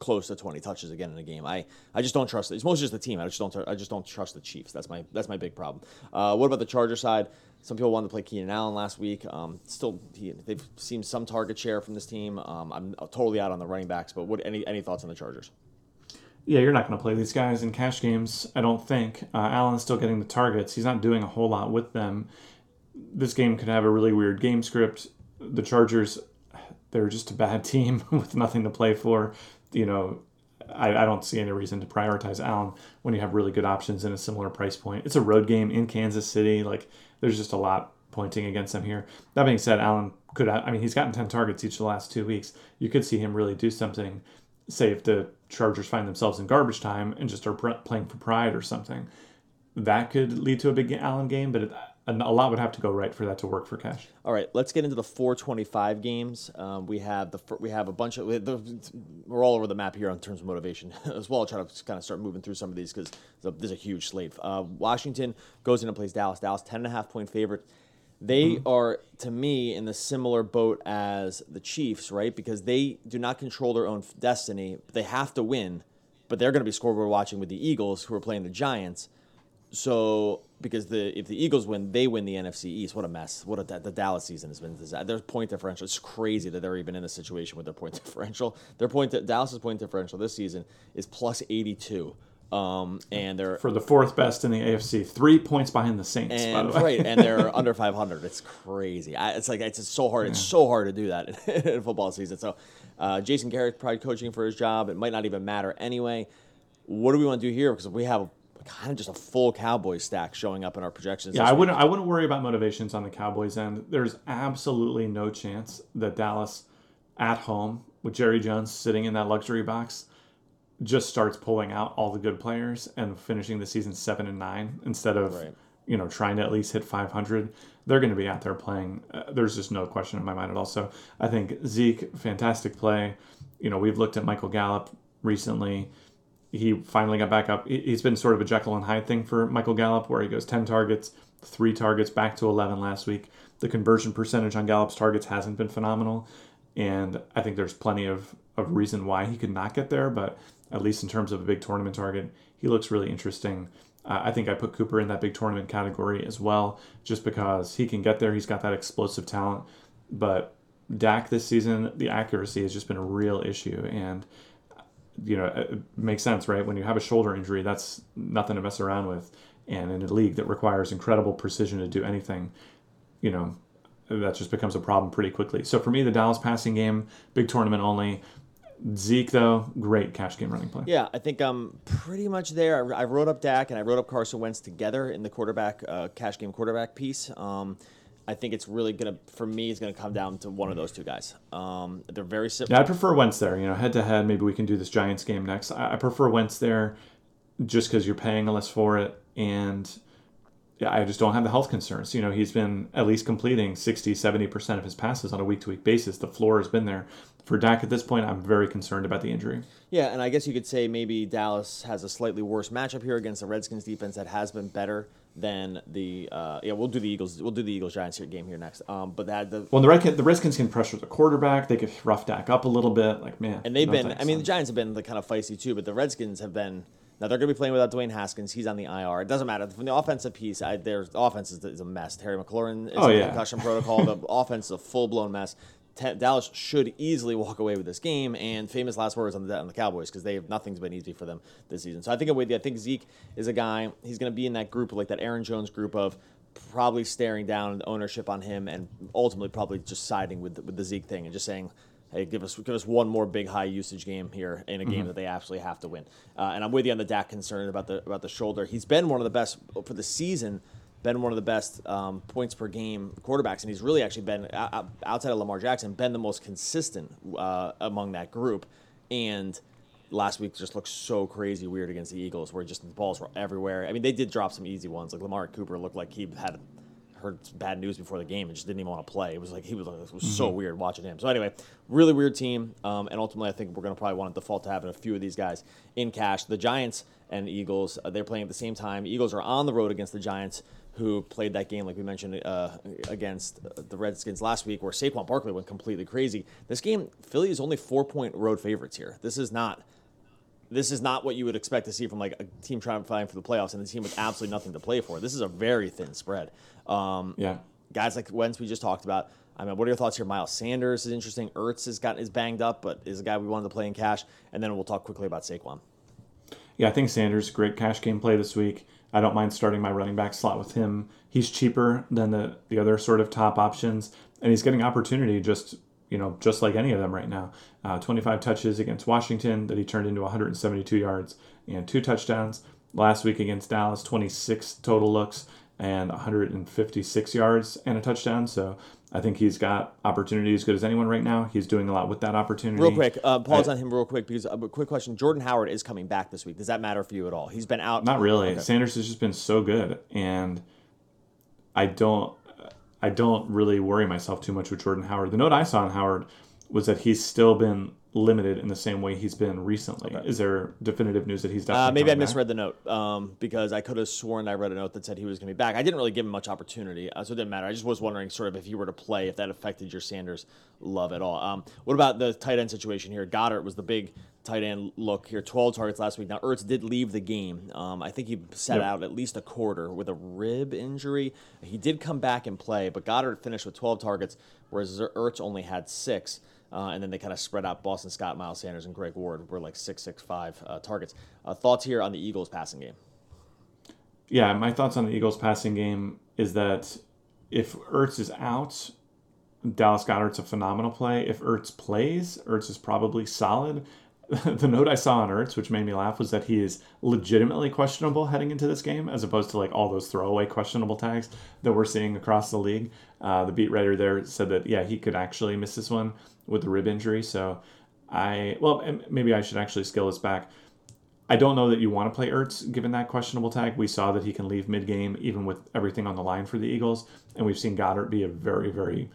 close to 20 touches again in a game. I, I just don't trust it. It's mostly just the team. I just don't I just don't trust the Chiefs. That's my that's my big problem. Uh, what about the Charger side? Some people wanted to play Keenan Allen last week. Um, still, he, they've seen some target share from this team. Um, I'm totally out on the running backs, but what any any thoughts on the Chargers? Yeah, you're not going to play these guys in cash games, I don't think. Uh, Allen's still getting the targets. He's not doing a whole lot with them this game could have a really weird game script. The Chargers, they're just a bad team with nothing to play for. You know, I, I don't see any reason to prioritize Allen when you have really good options in a similar price point. It's a road game in Kansas City. Like, there's just a lot pointing against them here. That being said, Allen could, I mean, he's gotten 10 targets each of the last two weeks. You could see him really do something, say, if the Chargers find themselves in garbage time and just are playing for pride or something. That could lead to a big Allen game, but it, a lot would have to go right for that to work for cash. All right, let's get into the 425 games. Um, we have the we have a bunch of we're all over the map here in terms of motivation as well. I'll try to kind of start moving through some of these because there's, a, huge slate. Uh, Washington goes in and plays Dallas. Dallas 10 and a half point favorite. They mm-hmm. are to me in the similar boat as the Chiefs, right? Because they do not control their own destiny. They have to win, but they're going to be scoreboard watching with the Eagles, who are playing the Giants. So because the if the Eagles win, they win the NFC East. What a mess! What a the Dallas season has been. Their point differential. It's crazy that they're even in a situation with their point differential. Their point Dallas's point differential this season is plus eighty two. Um, and they're for the fourth best in the AFC, three points behind the Saints. And, the right, and they're under 500. It's crazy. I, it's like it's so hard. Yeah. It's so hard to do that in, in a football season. So, uh, Jason Garrett probably coaching for his job. It might not even matter anyway. What do we want to do here? Because we have kind of just a full Cowboys stack showing up in our projections. Yeah, I wouldn't. I wouldn't worry about motivations on the Cowboys end. There's absolutely no chance that Dallas, at home with Jerry Jones sitting in that luxury box, just starts pulling out all the good players and finishing the season seven and nine instead of right. you know trying to at least hit 500. They're going to be out there playing. Uh, there's just no question in my mind at all. So I think Zeke, fantastic play. You know, we've looked at Michael Gallup recently he finally got back up. He's been sort of a Jekyll and Hyde thing for Michael Gallup, where he goes 10 targets, three targets, back to 11 last week. The conversion percentage on Gallup's targets hasn't been phenomenal, and I think there's plenty of, of reason why he could not get there, but at least in terms of a big tournament target, he looks really interesting. Uh, I think I put Cooper in that big tournament category as well, just because he can get there. He's got that explosive talent, but Dak this season, the accuracy has just been a real issue, and you know, it makes sense, right? When you have a shoulder injury, that's nothing to mess around with. And in a league that requires incredible precision to do anything, you know, that just becomes a problem pretty quickly. So for me, the Dallas passing game, big tournament only. Zeke, though, great cash game running play. Yeah, I think I'm pretty much there. I, wrote up Dak and I wrote up Carson Wentz together in the quarterback uh, cash game quarterback piece. Um, I think it's really gonna for me. It's gonna come down to one of those two guys. Um, they're very similar. Yeah, I prefer Wentz there. You know, head to head. Maybe we can do this Giants game next. I, I prefer Wentz there, just because you're paying less for it, and yeah, I just don't have the health concerns. You know, he's been at least completing 60, 70 percent of his passes on a week to week basis. The floor has been there. For Dak at this point, I'm very concerned about the injury. Yeah, and I guess you could say maybe Dallas has a slightly worse matchup here against the Redskins defense that has been better than the uh, yeah we'll do the Eagles we'll do the Eagles Giants here game here next. Um, but that the well the Red, the Redskins can pressure the quarterback. They could rough Dak up a little bit. Like man, and they've no been. Thanks, I mean, the Giants have been the kind of feisty too, but the Redskins have been. Now they're going to be playing without Dwayne Haskins. He's on the IR. It doesn't matter from the offensive piece. I, their offense is, is, a mess. Terry McLaurin is oh, in yeah. concussion protocol. the offense is a full blown mess. Dallas should easily walk away with this game. And famous last words on the on the Cowboys because they have nothing's been easy for them this season. So I think I'm with you. I think Zeke is a guy. He's going to be in that group like that Aaron Jones group of probably staring down ownership on him and ultimately probably just siding with the, with the Zeke thing and just saying. Hey, give us give us one more big high usage game here in a game mm-hmm. that they absolutely have to win. Uh, and I'm with you on the Dak concern about the about the shoulder. He's been one of the best for the season been one of the best um, points per game quarterbacks, and he's really actually been outside of Lamar Jackson, been the most consistent uh, among that group. And last week just looked so crazy weird against the Eagles, where just the balls were everywhere. I mean, they did drop some easy ones, like Amari Cooper looked like he had heard bad news before the game and just didn't even want to play. It was like he was, it was mm-hmm. so weird watching him. So anyway, really weird team, um, and ultimately I think we're going to probably want to default to having a few of these guys in cash. The Giants and Eagles, uh, they're playing at the same time. Eagles are on the road against the Giants who played that game, like we mentioned, uh, against the Redskins last week, where Saquon Barkley went completely crazy. This game, Philly is only four point road favorites here. This is not. This is not what you would expect to see from like a team trying to fight for the playoffs and a team with absolutely nothing to play for. This is a very thin spread. Um, yeah, guys like Wentz we just talked about. I mean, what are your thoughts here? Miles Sanders is interesting. Ertz has gotten is banged up, but is a guy we wanted to play in cash. And then we'll talk quickly about Saquon. Yeah, I think Sanders great cash game play this week. I don't mind starting my running back slot with him. He's cheaper than the, the other sort of top options, and he's getting opportunity just you know just like any of them right now. Uh, 25 touches against Washington that he turned into 172 yards and two touchdowns. Last week against Dallas, 26 total looks and 156 yards and a touchdown. So I think he's got opportunity as good as anyone right now. He's doing a lot with that opportunity. Real quick, uh, pause I, on him real quick because a uh, quick question: Jordan Howard is coming back this week. Does that matter for you at all? He's been out. Not really. Okay. Sanders has just been so good, and I don't, I don't really worry myself too much with Jordan Howard. The note I saw on Howard was that he's still been limited in the same way he's been recently. Is there definitive news that he's definitely Uh, maybe I back? misread the note um, because I could have sworn I read a note that said he was going to be back. I didn't really give him much opportunity, uh, so it didn't matter. I just was wondering, sort of, if he were to play, if that affected your Sanders love at all. Um, what about the tight end situation here? Goedert was the big tight end look here, 12 targets last week. Now, Ertz did leave the game. Um, I think he sat Yep. out at least a quarter with a rib injury. He did come back and play, but Goedert finished with 12 targets, whereas Ertz only had six. Uh, and then they kind of spread out. Boston Scott, Miles Sanders, and Greg Ward were like six, six, five uh, targets. Uh, thoughts here on the Eagles passing game? Yeah, my thoughts on the Eagles passing game is that if Ertz is out, Dallas Goedert's a phenomenal play. If Ertz plays, Ertz is probably solid. the note I saw on Ertz, which made me laugh, was that he is legitimately questionable heading into this game, as opposed to like all those throwaway questionable tags that we're seeing across the league. Uh, the beat writer there said that yeah, he could actually miss this one with the rib injury. So I well, maybe I should actually scale this back. I don't know that you want to play Ertz given that questionable tag. We saw that he can leave mid game even with everything on the line for the Eagles, and we've seen Goedert be a very, very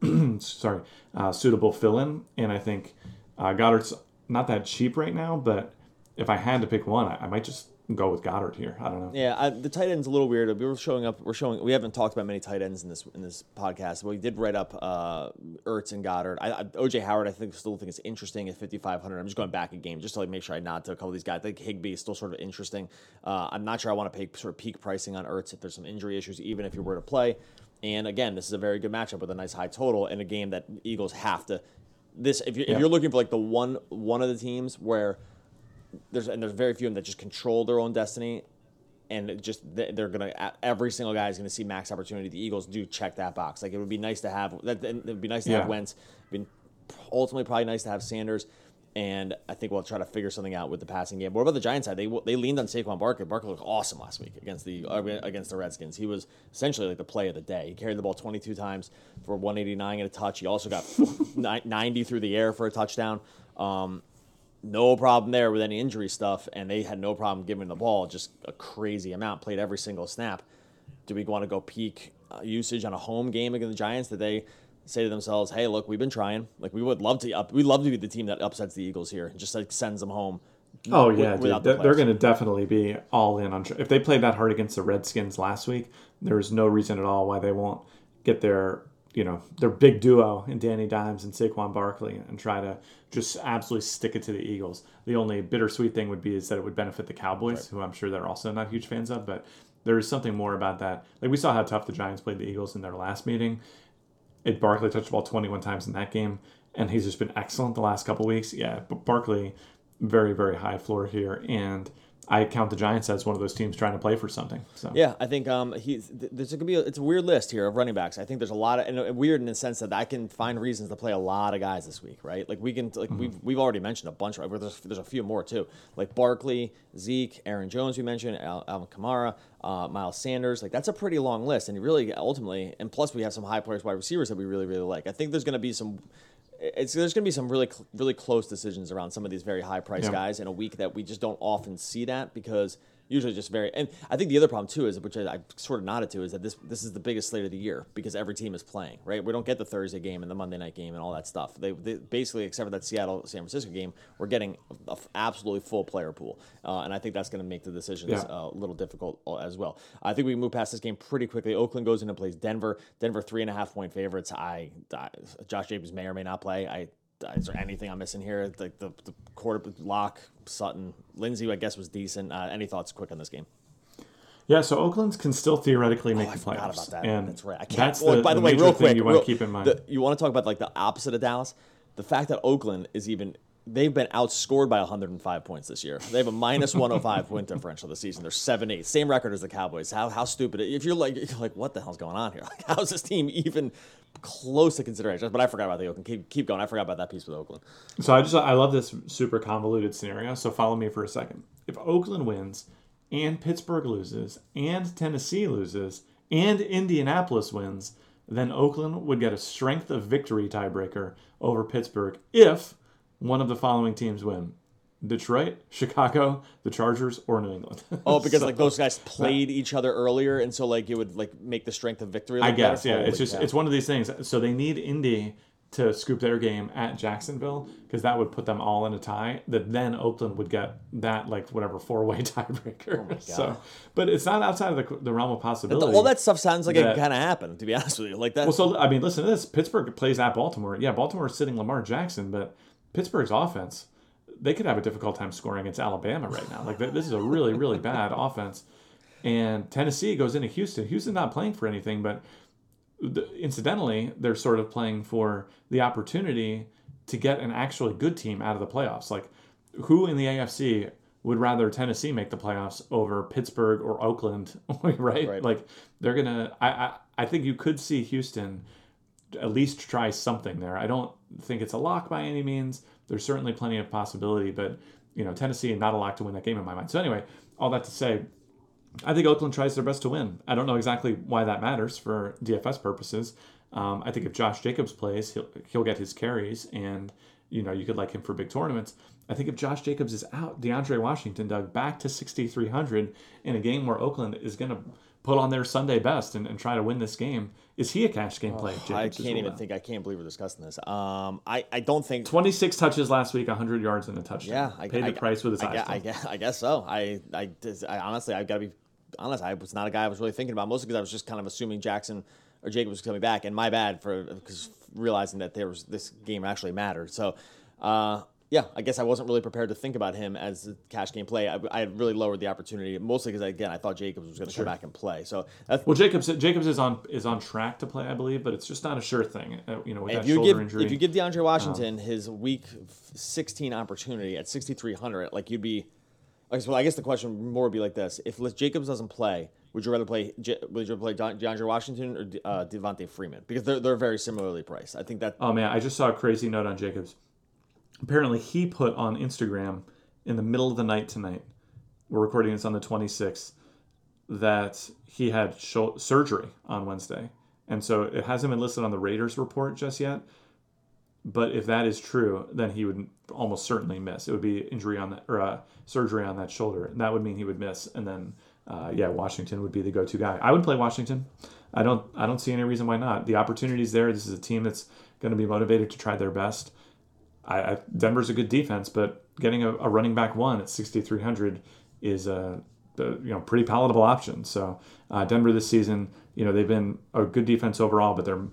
sorry uh, suitable fill in. And I think uh, Goedert's not that cheap right now, but if I had to pick one, I, I might just go with Goedert here. I don't know. Yeah, I, the tight end's a little weird. We were showing up. We're showing. We haven't talked about many tight ends in this in this podcast. But we did write up uh, Ertz and Goedert. I, I, OJ Howard, I think still think it's interesting at 5500. I'm just going back a game just to like make sure I nod to a couple of these guys. I think Higbee is still sort of interesting. Uh, I'm not sure I want to pay sort of peak pricing on Ertz if there's some injury issues, even if you were to play. And again, this is a very good matchup with a nice high total in a game that Eagles have to. This if you're, Yeah. if you're looking for like the one one of the teams where there's and there's very few of them that just control their own destiny and just they- they're gonna every single guy is gonna see max opportunity. The Eagles do check that box. Like it would be nice to have that. It would be nice to Yeah. have Wentz. It'd be ultimately probably nice to have Sanders. And I think we'll try to figure something out with the passing game. What about the Giants side? They they leaned on Saquon Barkley. Barkley looked awesome last week against the uh, against the Redskins. He was essentially like the play of the day. He carried the ball 22 times for 189 and a touch. He also got 90 through the air for a touchdown. Um, no problem there with any injury stuff, and they had no problem giving the ball just a crazy amount. Played every single snap. Do we want to go peak uh, usage on a home game against the Giants? Did they say to themselves, "Hey, look, we've been trying. Like we would love to up. We'd love to be the team that upsets the Eagles here and just like sends them home." Oh yeah, dude. They're, the they're going to definitely be all in on. If they played that hard against the Redskins last week, there's no reason at all why they won't get their you know their big duo in Danny Dimes and Saquon Barkley and try to just absolutely stick it to the Eagles. The only bittersweet thing would be is that it would benefit the Cowboys, who I'm sure they're also not huge fans of, but. There is something more about that. Like we saw how tough the Giants played the Eagles in their last meeting. It Barkley touched the ball 21 times in that game, and he's just been excellent the last couple weeks. Yeah, but Barkley, very very high floor here, and I count the Giants as one of those teams trying to play for something. So Yeah, I think um, he's th- there's gonna be a, it's a weird list here of running backs. I think there's a lot of and uh, weird in the sense that I can find reasons to play a lot of guys this week, right? Like we can like we've we've already mentioned a bunch, right? There's there's a few more too, like Barkley, Zeke, Aaron Jones. We mentioned Al- Alvin Kamara, uh, Miles Sanders. Like that's a pretty long list, and really ultimately, and plus we have some high players, wide receivers that we really really like. I think there's gonna be some. It's there's going to be some really cl- really close decisions around some of these very high price Yeah. guys in a week that we just don't often see that because usually just very and I think the other problem too is which I, I sort of nodded to is that this this is the biggest slate of the year because every team is playing right? We don't get the Thursday game and the Monday night game and all that stuff. They, they basically except for that Seattle San Francisco game we're getting a f- absolutely full player pool. Uh, and I think that's going to make the decisions Yeah. uh, a little difficult uh, as well. I think we move past this game pretty quickly. Oakland goes in and plays Denver. Denver three and a half point favorites. I, I Josh Jacobs may or may not play. I is there anything I'm missing here? Like the, the quarter lock, Sutton, Lindsay, I guess was decent. Uh, any thoughts quick on this game? yeah, so Oakland can still theoretically make Oh, I the forgot playoffs, about that. and That's right. I can't. That's well, the, by the, way, real quick, you want real- to keep in mind. the- you want to talk about like the opposite of Dallas? The fact that Oakland is even they've been outscored by 105 points this year. They have a minus 105 point differential this season. They're seven eight, same record as the Cowboys. How how stupid? If you're like you're like what the hell's going on here? Like, how is this team even close to consideration? But I forgot about the Oakland. Keep keep going. I forgot about that piece with Oakland. So I just I love this super convoluted scenario. So follow me for a second. If Oakland wins and Pittsburgh loses and Tennessee loses and Indianapolis wins, then Oakland would get a strength of victory tiebreaker over Pittsburgh if one of the following teams win. Detroit, Chicago, the Chargers, or New England. Oh, because So- like those guys played each other earlier, and so like it would like make the strength of victory. I look guess, better? yeah. It's just cow. it's one of these things. So they need Indy to scoop their game at Jacksonville because that would put them all in a tie. That then Oakland would get that like whatever four way tiebreaker. Oh so, but it's not outside of the, the realm of possibility. All that stuff sounds like that, it kind of happened. To be honest with you, like that. Well, so I mean, listen to this. Pittsburgh plays at Baltimore. Yeah, Baltimore is sitting Lamar Jackson, but Pittsburgh's offense, they could have a difficult time scoring against Alabama right now. Like this is a really really bad offense. And Tennessee goes into Houston. Houston not playing for anything, but incidentally, they're sort of playing for the opportunity to get an actually good team out of the playoffs. Like, who in the AFC would rather Tennessee make the playoffs over Pittsburgh or Oakland, right? right? Like, they're gonna. I, I I think you could see Houston at least try something there. I don't think it's a lock by any means. There's certainly plenty of possibility, but you know, Tennessee and not a lock to win that game in my mind. So anyway, all that to say, I think Oakland tries their best to win. I don't know exactly why that matters for DFS purposes. Um, I think if Josh Jacobs plays, he'll he'll get his carries, and you know you could like him for big tournaments. I think if Josh Jacobs is out, DeAndre Washington dug back to 6,300 in a game where Oakland is going to put on their Sunday best and, and try to win this game. Is he a cash game play? Oh, I can't even think. I can't believe we're discussing this. Um, I, I don't think 26 touches last week, 100 yards and a touchdown. Yeah, I paid I, the I, price with his I, eyes. I, guess, I guess so. I, I, I honestly, I've got to be honest, I was not a guy I was really thinking about, mostly because I was just kind of assuming Jackson or Jacob was coming back, and my bad for because realizing that there was this game actually mattered. So, uh, yeah, I guess I wasn't really prepared to think about him as a cash game play. I, I really lowered the opportunity, mostly because again I thought Jacobs was going to sure. come back and play. So well, Jacobs Jacobs is on is on track to play, I believe, but it's just not a sure thing. Uh, you know, with if that you shoulder give, injury. If you give DeAndre Washington um, his week 16 opportunity at 6,300, like you'd be Okay, so I guess the question more would be like this: If Jacobs doesn't play, would you rather play would you rather play DeAndre Washington or uh, Devonta Freeman? Because they're they're very similarly priced. I think that. Oh man, I just saw a crazy note on Jacobs. Apparently, he put on Instagram in the middle of the night tonight. We're recording this on the 26th. That he had sh- surgery on Wednesday, and so it hasn't been listed on the Raiders report just yet. But if that is true, then he would almost certainly miss. It would be injury on that or uh, surgery on that shoulder, and that would mean he would miss. And then, uh, yeah, Washington would be the go-to guy. I would play Washington. I don't. I don't see any reason why not. The opportunity's there. This is a team that's going to be motivated to try their best. I, I, Denver's a good defense, but getting a, a running back one at 6,300 is a, you know pretty palatable option. So uh, Denver this season, you know, they've been a good defense overall, but they're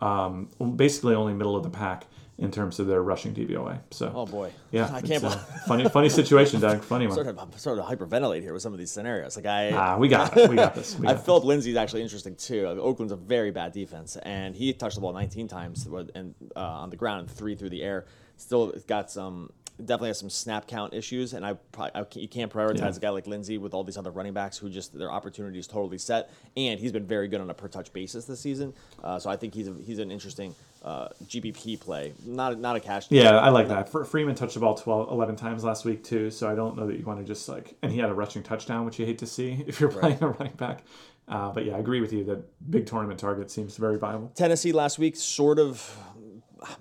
um, basically only middle of the pack in terms of their rushing DVOA. So, oh boy, yeah, I can't. funny, funny situation, Doug. Funny one. Sort of, of hyperventilate here with some of these scenarios. Like I, ah, we got it. We got this. We got I, Phillip Lindsay's actually interesting too. Oakland's a very bad defense, and he touched the ball 19 times and uh, on the ground and three through the air. Still got some definitely has some snap count issues, and I, probably, I you can't prioritize yeah. a guy like Lindsay with all these other running backs who just their opportunity is totally set, and he's been very good on a per touch basis this season. Uh, so I think he's a, he's an interesting uh, GPP play, not not a cash. Yeah, I like that. Freeman touched the ball 12, 11 times last week too, so I don't know that you want to just like, and he had a rushing touchdown, which you hate to see if you're playing right. a running back. Uh, but yeah, I agree with you that big tournament target seems very viable. Tennessee last week sort of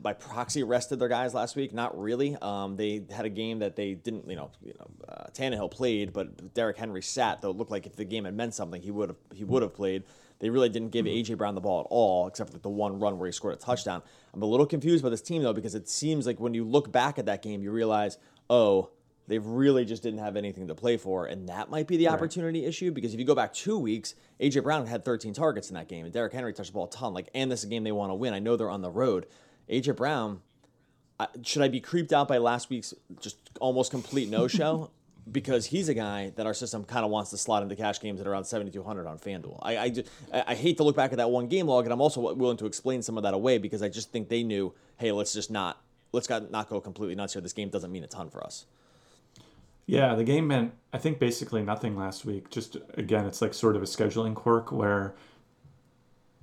by proxy rested their guys last week. Not really. Um, they had a game that they didn't, you know, you know, uh, Tannehill played, but Derrick Henry sat. Though it looked like if the game had meant something, he would have he would have played. They really didn't give AJ Brown the ball at all, except for the one run where he scored a touchdown. I'm a little confused by this team though because it seems like when you look back at that game, you realize, oh, they really just didn't have anything to play for, and that might be the right. opportunity issue. Because if you go back two weeks, AJ Brown had 13 targets in that game, and Derrick Henry touched the ball a ton. Like, and this is a game they want to win. I know they're on the road. AJ Brown, should I be creeped out by last week's just almost complete no show? because he's a guy that our system kind of wants to slot into cash games at around 7,200 on FanDuel. I, I, just, I, hate to look back at that one game log, and I'm also willing to explain some of that away because I just think they knew, hey, let's just not let's not go completely nuts here. This game doesn't mean a ton for us. Yeah, the game meant I think basically nothing last week. Just again, it's like sort of a scheduling quirk where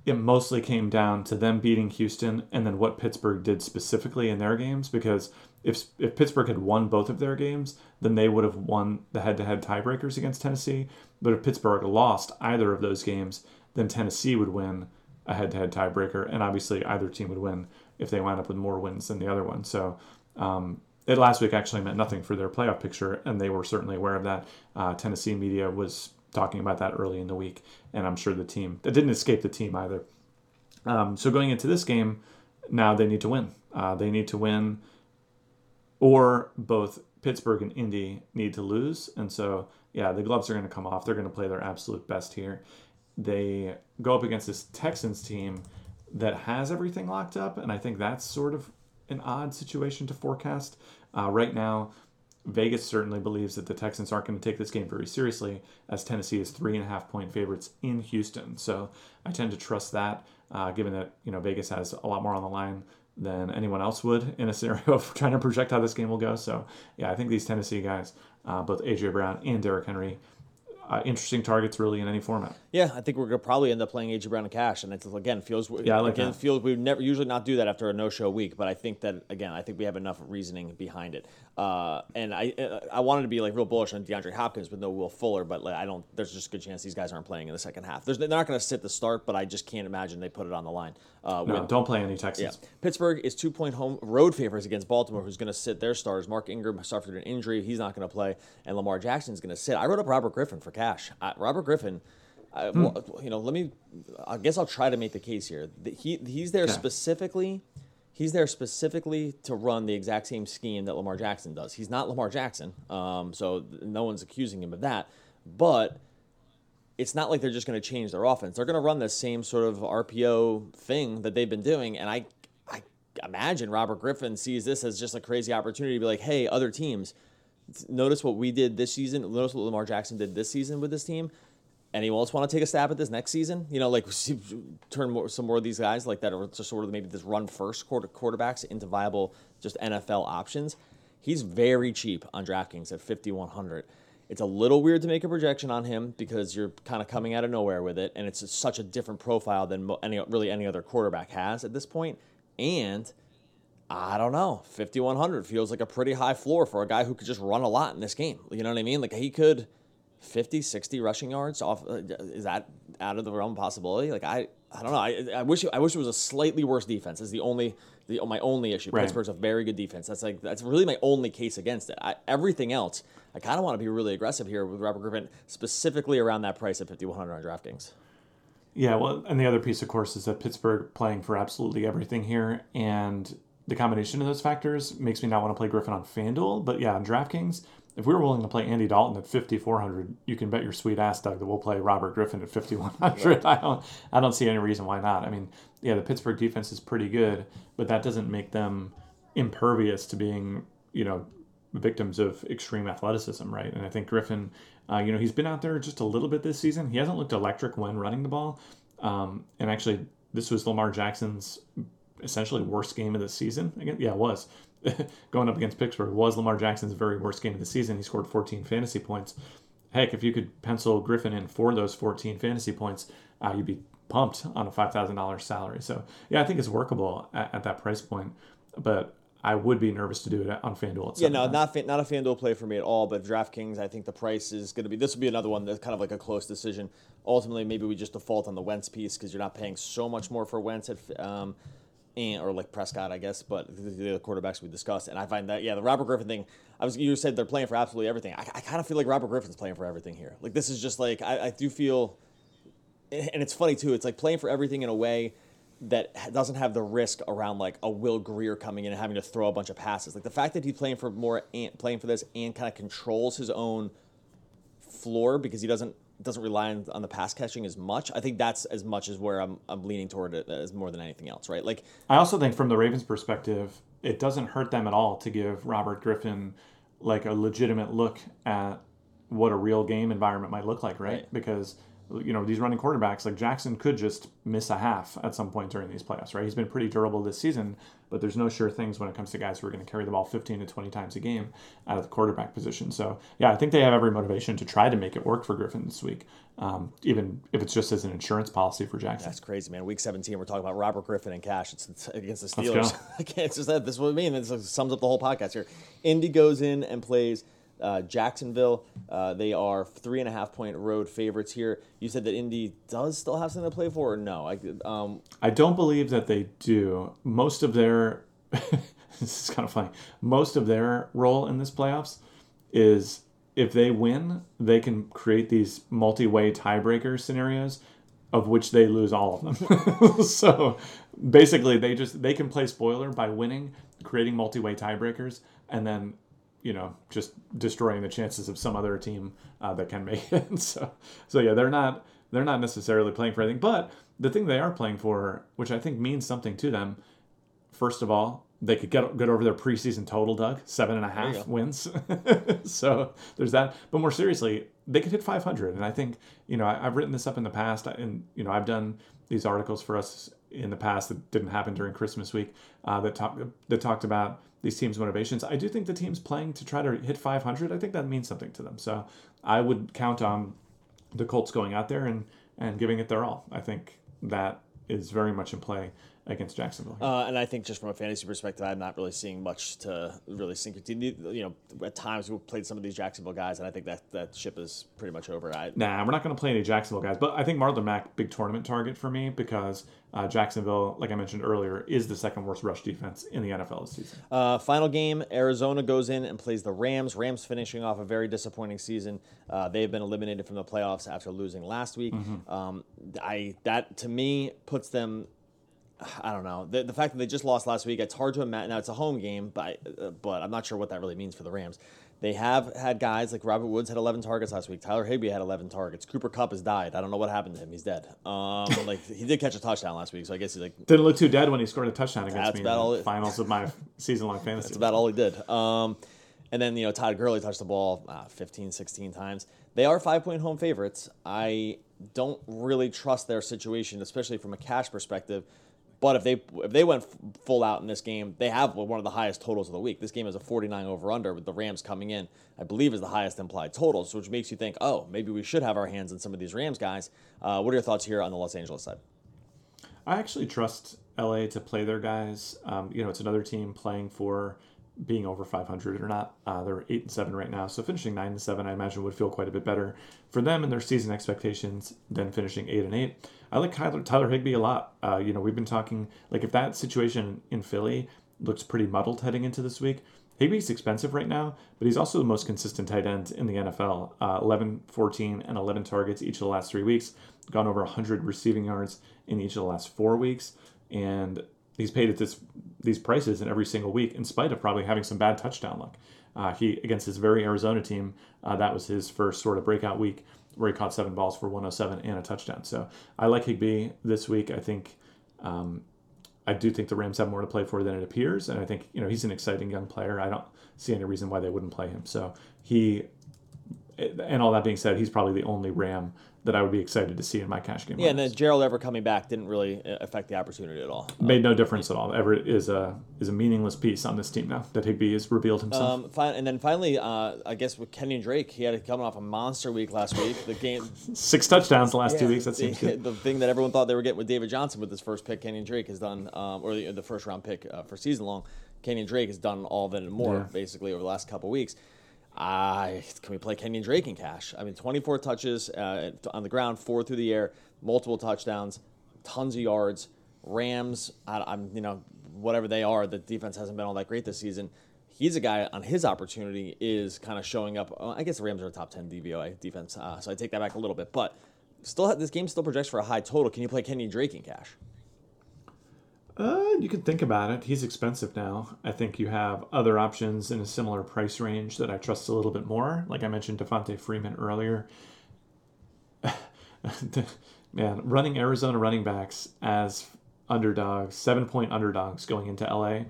it mostly came down to them beating Houston and then what Pittsburgh did specifically in their games because if if Pittsburgh had won both of their games, then they would have won the head-to-head tiebreakers against Tennessee. But if Pittsburgh lost either of those games, then Tennessee would win a head-to-head tiebreaker, and obviously either team would win if they wind up with more wins than the other one. So um, it last week actually meant nothing for their playoff picture, and they were certainly aware of that. Uh, Tennessee media was talking about that early in the week, and I'm sure the team that didn't escape the team either. Um, so going into this game, Now they need to win. Uh, they need to win, or both Pittsburgh and Indy need to lose. And so, yeah, the gloves are going to come off. They're going to play their absolute best here. They go up against this Texans team that has everything locked up, and I think that's sort of an odd situation to forecast. Uh, right now, Vegas certainly believes that the Texans aren't going to take this game very seriously, as Tennessee is three and a half point favorites in Houston. So I tend to trust that, uh, given that you know Vegas has a lot more on the line than anyone else would in a scenario of trying to project how this game will go. So yeah, I think these Tennessee guys, uh, both AJ Brown and Derrick Henry, uh, interesting targets really in any format. Yeah, I think we're gonna probably end up playing AJ Brown and Cash, and it's again feels yeah, I like again that. feels we never usually not do that after a no show week, but I think that again I think we have enough reasoning behind it. Uh, and I uh, I wanted to be like real bullish on DeAndre Hopkins with no Will Fuller, but like, I don't. There's just a good chance these guys aren't playing in the second half. There's, they're not going to sit the start, but I just can't imagine they put it on the line. Uh, No, with- don't play any yeah. Texans. Pittsburgh is two point home road favorites against Baltimore, who's going to sit their stars. Mark Ingram suffered an injury; he's not going to play, and Lamar Jackson's going to sit. I wrote up Robert Griffin for cash. Uh, Robert Griffin, I, well, you know, let me. I guess I'll try to make the case here. He he's there Okay. specifically. He's there specifically to run the exact same scheme that Lamar Jackson does. He's not Lamar Jackson, um, so no one's accusing him of that. But it's not like they're just going to change their offense. They're going to run the same sort of RPO thing that they've been doing. And I, I imagine Robert Griffin sees this as just a crazy opportunity to be like, hey, other teams, notice what we did this season. Notice what Lamar Jackson did this season with this team. Anyone else want to take a stab at this next season? You know, like turn more, some more of these guys like that are just sort of maybe this run first quarter quarterbacks into viable just NFL options. He's very cheap on DraftKings at 5100. It's a little weird to make a projection on him because you're kind of coming out of nowhere with it, and it's such a different profile than any really any other quarterback has at this point. And I don't know, 5100 feels like a pretty high floor for a guy who could just run a lot in this game. You know what I mean? Like he could 50, 60 rushing yards off. Uh, is that out of the realm of possibility? Like I, I don't know. I, I wish I wish it was a slightly worse defense. Is the only the my only issue. Right. Pittsburgh's a very good defense. That's like that's really my only case against it. I, everything else, I kind of want to be really aggressive here with Robert Griffin, specifically around that price at 5100 on DraftKings. Yeah, well, and the other piece, of course, is that Pittsburgh playing for absolutely everything here, and the combination of those factors makes me not want to play Griffin on FanDuel. But yeah, on DraftKings, if we were willing to play Andy Dalton at 5400, you can bet your sweet ass, Doug, that we'll play Robert Griffin at 5100. I don't, I don't see any reason why not. I mean, yeah, the Pittsburgh defense is pretty good, but that doesn't make them impervious to being, you know, victims of extreme athleticism, right? And I think Griffin, uh, you know, he's been out there just a little bit this season. He hasn't looked electric when running the ball. Um, and actually, this was Lamar Jackson's essentially worst game of the season. Again, yeah, it was. Going up against Pittsburgh was Lamar Jackson's very worst game of the season. He scored 14 fantasy points. Heck, if you could pencil Griffin in for those 14 fantasy points, uh, you'd be pumped on a $5,000 salary. So, yeah, I think it's workable at, at that price point. But I would be nervous to do it on FanDuel. Yeah, no, 7 not not a FanDuel play for me at all. But DraftKings, I think the price is going to be. This will be another one that's kind of like a close decision. Ultimately, maybe we just default on the Wentz piece because you're not paying so much more for Wentz at, um, and or like Prescott, I guess. But the, the other quarterbacks we discussed, and I find that yeah, the Robert Griffin thing. I was you said they're playing for absolutely everything. I, I kind of feel like Robert Griffin's playing for everything here. Like this is just like I, I do feel and it's funny too. It's like playing for everything in a way that doesn't have the risk around like a Will Grier coming in and having to throw a bunch of passes. Like the fact that he's playing for more and playing for this and kind of controls his own floor because he doesn't doesn't rely on, on the pass catching as much. I think that's as much as where I'm I'm leaning toward it as more than anything else. Right? Like I also think from the Ravens' perspective, it doesn't hurt them at all to give Robert Griffin like a legitimate look at what a real game environment might look like, right? Right. Because you know these running quarterbacks like Jackson could just miss a half at some point during these playoffs, right? He's been pretty durable this season, but there's no sure things when it comes to guys who are going to carry the ball 15 to 20 times a game out of the quarterback position. So yeah, I think they have every motivation to try to make it work for Griffin this week, um, even if it's just as an insurance policy for Jackson. That's crazy, man. Week 17, we're talking about Robert Griffin and cash. It's, against the Steelers. I can't just that. This is what I mean. This sums up the whole podcast here. Indy goes in and plays uh, Jacksonville. Uh, they are three and a half point road favorites here. You said that Indy does still have something to play for, or no? I, um, I don't believe that they do. Most of their this is kind of funny. Most of their role in this playoffs is if they win, they can create these multi-way tiebreaker scenarios of which they lose all of them. so basically, they just they can play spoiler by winning, creating multi-way tiebreakers, and then you know just destroying the chances of some other team uh, that can make it. so so yeah, they're not they're not necessarily playing for anything, but the thing they are playing for, which I think means something to them, first of all, they could get get over their preseason total, Doug, seven and a half wins. so there's that. But more seriously, they could hit 500, and I think you know I, have written this up in the past, and you know I've done these articles for us in the past that didn't happen during Christmas week uh, that talked that talked about these teams' motivations. I do think the team's playing to try to hit 500. I think that means something to them. So I would count on the Colts going out there and and giving it their all. I think that is very much in play against Jacksonville. Uh, and I think just from a fantasy perspective, I'm not really seeing much to really sink it. You know, at times we played some of these Jacksonville guys, and I think that that ship is pretty much over. I, nah, we're not going to play any Jacksonville guys, but I think Marlon Mack big tournament target for me because uh, Jacksonville, like I mentioned earlier, is the second worst rush defense in the NFL this season. Uh, final game, Arizona goes in and plays the Rams. Rams finishing off a very disappointing season. Uh, they've been eliminated from the playoffs after losing last week. Mm-hmm. Um, I that to me puts them I don't know. The, the fact that they just lost last week, it's hard to imagine. Now, it's a home game, but, uh, but I'm not sure what that really means for the Rams. They have had guys like Robert Woods had 11 targets last week. Tyler Higbee had 11 targets. Cooper Kupp has died. I don't know what happened to him. He's dead. Um, like he did catch a touchdown last week, so I guess he's like didn't look too dead when he scored a touchdown against me in the finals of my season-long fantasy. That's about all he did. Um, and then you know Todd Gurley touched the ball uh, 15, 16 times. They are five-point home favorites. I don't really trust their situation, especially from a cash perspective but if they if they went full out in this game, they have one of the highest totals of the week. This game is a 49 over under with the Rams coming in, I believe, is the highest implied totals, which makes you think, oh, maybe we should have our hands on some of these Rams guys. Uh, what are your thoughts here on the Los Angeles side? I actually trust LA to play their guys. Um, you know, it's another team playing for being over 500 or not. Uh, they're eight and seven right now, so finishing nine and seven, I imagine, would feel quite a bit better for them and their season expectations than finishing eight and eight. I like Tyler, Tyler Higbee a lot. Uh, you know, we've been talking like if that situation in Philly looks pretty muddled heading into this week. Higbee's expensive right now, but he's also the most consistent tight end in the NFL. Uh, 11, 14, and 11 targets each of the last three weeks. Gone over 100 receiving yards in each of the last four weeks. And he's paid at this these prices in every single week, in spite of probably having some bad touchdown luck. Uh, he against his very Arizona team, uh, that was his first sort of breakout week where he caught seven balls for 107 and a touchdown. So I like Higbee this week. I think um, I do think the Rams have more to play for than it appears, and I think you know he's an exciting young player. I don't see any reason why they wouldn't play him. So he, and all that being said, he's probably the only Ram that I would be excited to see in my cash game. Yeah, and then Gerald Everett coming back didn't really uh, affect the opportunity at all. Made no difference at all. Everett is a is a meaningless piece on this team now that Higbee has revealed himself. Um, fine, and then finally, uh, I guess with Kenyan Drake, he had coming off a monster week last week. The game, six touchdowns the last yeah, two weeks. That seems the, good. The thing that everyone thought they were getting with David Johnson with his first pick, Kenyan Drake has done, um, or the, the, first round pick uh, for season long. Kenyan Drake has done all of it and more yeah. basically over the last couple weeks. I can we play Kenyan Drake in cash? I mean, 24 touches uh, on the ground, four through the air, multiple touchdowns, tons of yards. Rams, I, am you know whatever they are, the defense hasn't been all that great this season. He's a guy on his opportunity is kind of showing up. I guess the Rams are a top 10 DVOA defense, uh, so I take that back a little bit. But still, this game still projects for a high total. Can you play Kenyan Drake in cash? Uh, you can think about it. He's expensive now. I think you have other options in a similar price range that I trust a little bit more. Like I mentioned, Devonta Freeman earlier. Man, running Arizona running backs as underdogs, seven point underdogs going into LA,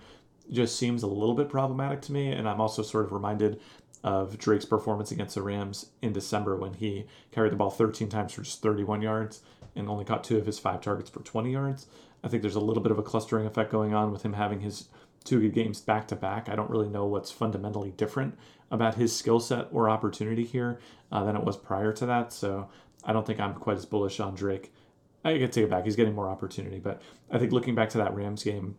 just seems a little bit problematic to me. And I'm also sort of reminded of Drake's performance against the Rams in December when he carried the ball 13 times for just 31 yards and only caught two of his five targets for 20 yards. I think there's a little bit of a clustering effect going on with him having his two good games back to back. I don't really know what's fundamentally different about his skill set or opportunity here uh, than it was prior to that. So I don't think I'm quite as bullish on Drake. I can take it back. He's getting more opportunity, but I think looking back to that Rams game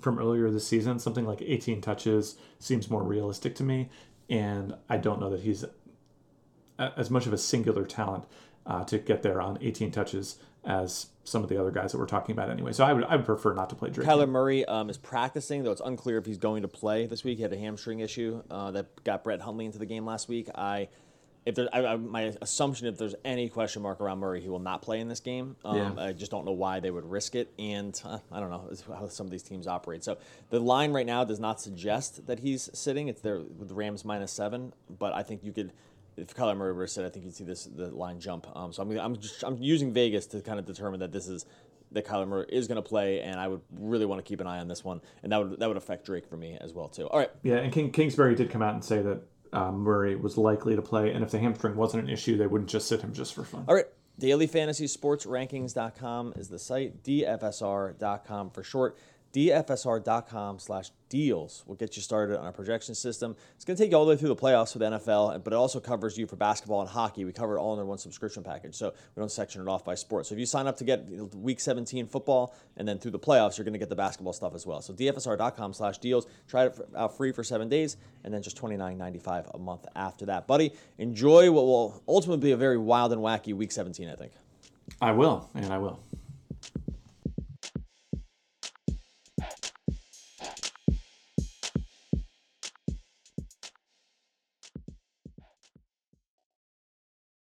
from earlier this season, something like 18 touches seems more realistic to me. And I don't know that he's as much of a singular talent uh, to get there on 18 touches as some of the other guys that we're talking about anyway. So I would I would prefer not to play Drake. Kyler Murray um, is practicing, though it's unclear if he's going to play this week. He had a hamstring issue uh, that got Brett Hundley into the game last week. I if there, I, I, my assumption, if there's any question mark around Murray, he will not play in this game. Um, Yeah. I just don't know why they would risk it, and uh, I don't know how some of these teams operate. So the line right now does not suggest that he's sitting. It's there with the Rams minus seven, but I think you could. If Kyler Murray were to sit, I think you'd see this the line jump. Um, so I'm I'm just, I'm using Vegas to kind of determine that this is that Kyler Murray is going to play, and I would really want to keep an eye on this one, and that would that would affect Drake for me as well too. All right, Yeah, and King, Kingsbury did come out and say that uh, Murray was likely to play, and if the hamstring wasn't an issue, they wouldn't just sit him just for fun. All right. Daily Fantasy Sports Rankings.com is the site. DFSR.com for short. DFSR.com slash deals will get you started on our projection system. It's going to take you all the way through the playoffs for the NFL, but it also covers you for basketball and hockey. We cover it all under one subscription package, so we don't section it off by sport. So if you sign up to get Week 17 football and then through the playoffs, you're going to get the basketball stuff as well. So DFSR.com slash deals. Try it out free for seven days, and then just $29.95 a month after that. Buddy, enjoy what will ultimately be a very wild and wacky Week 17, I think. I will, and I will.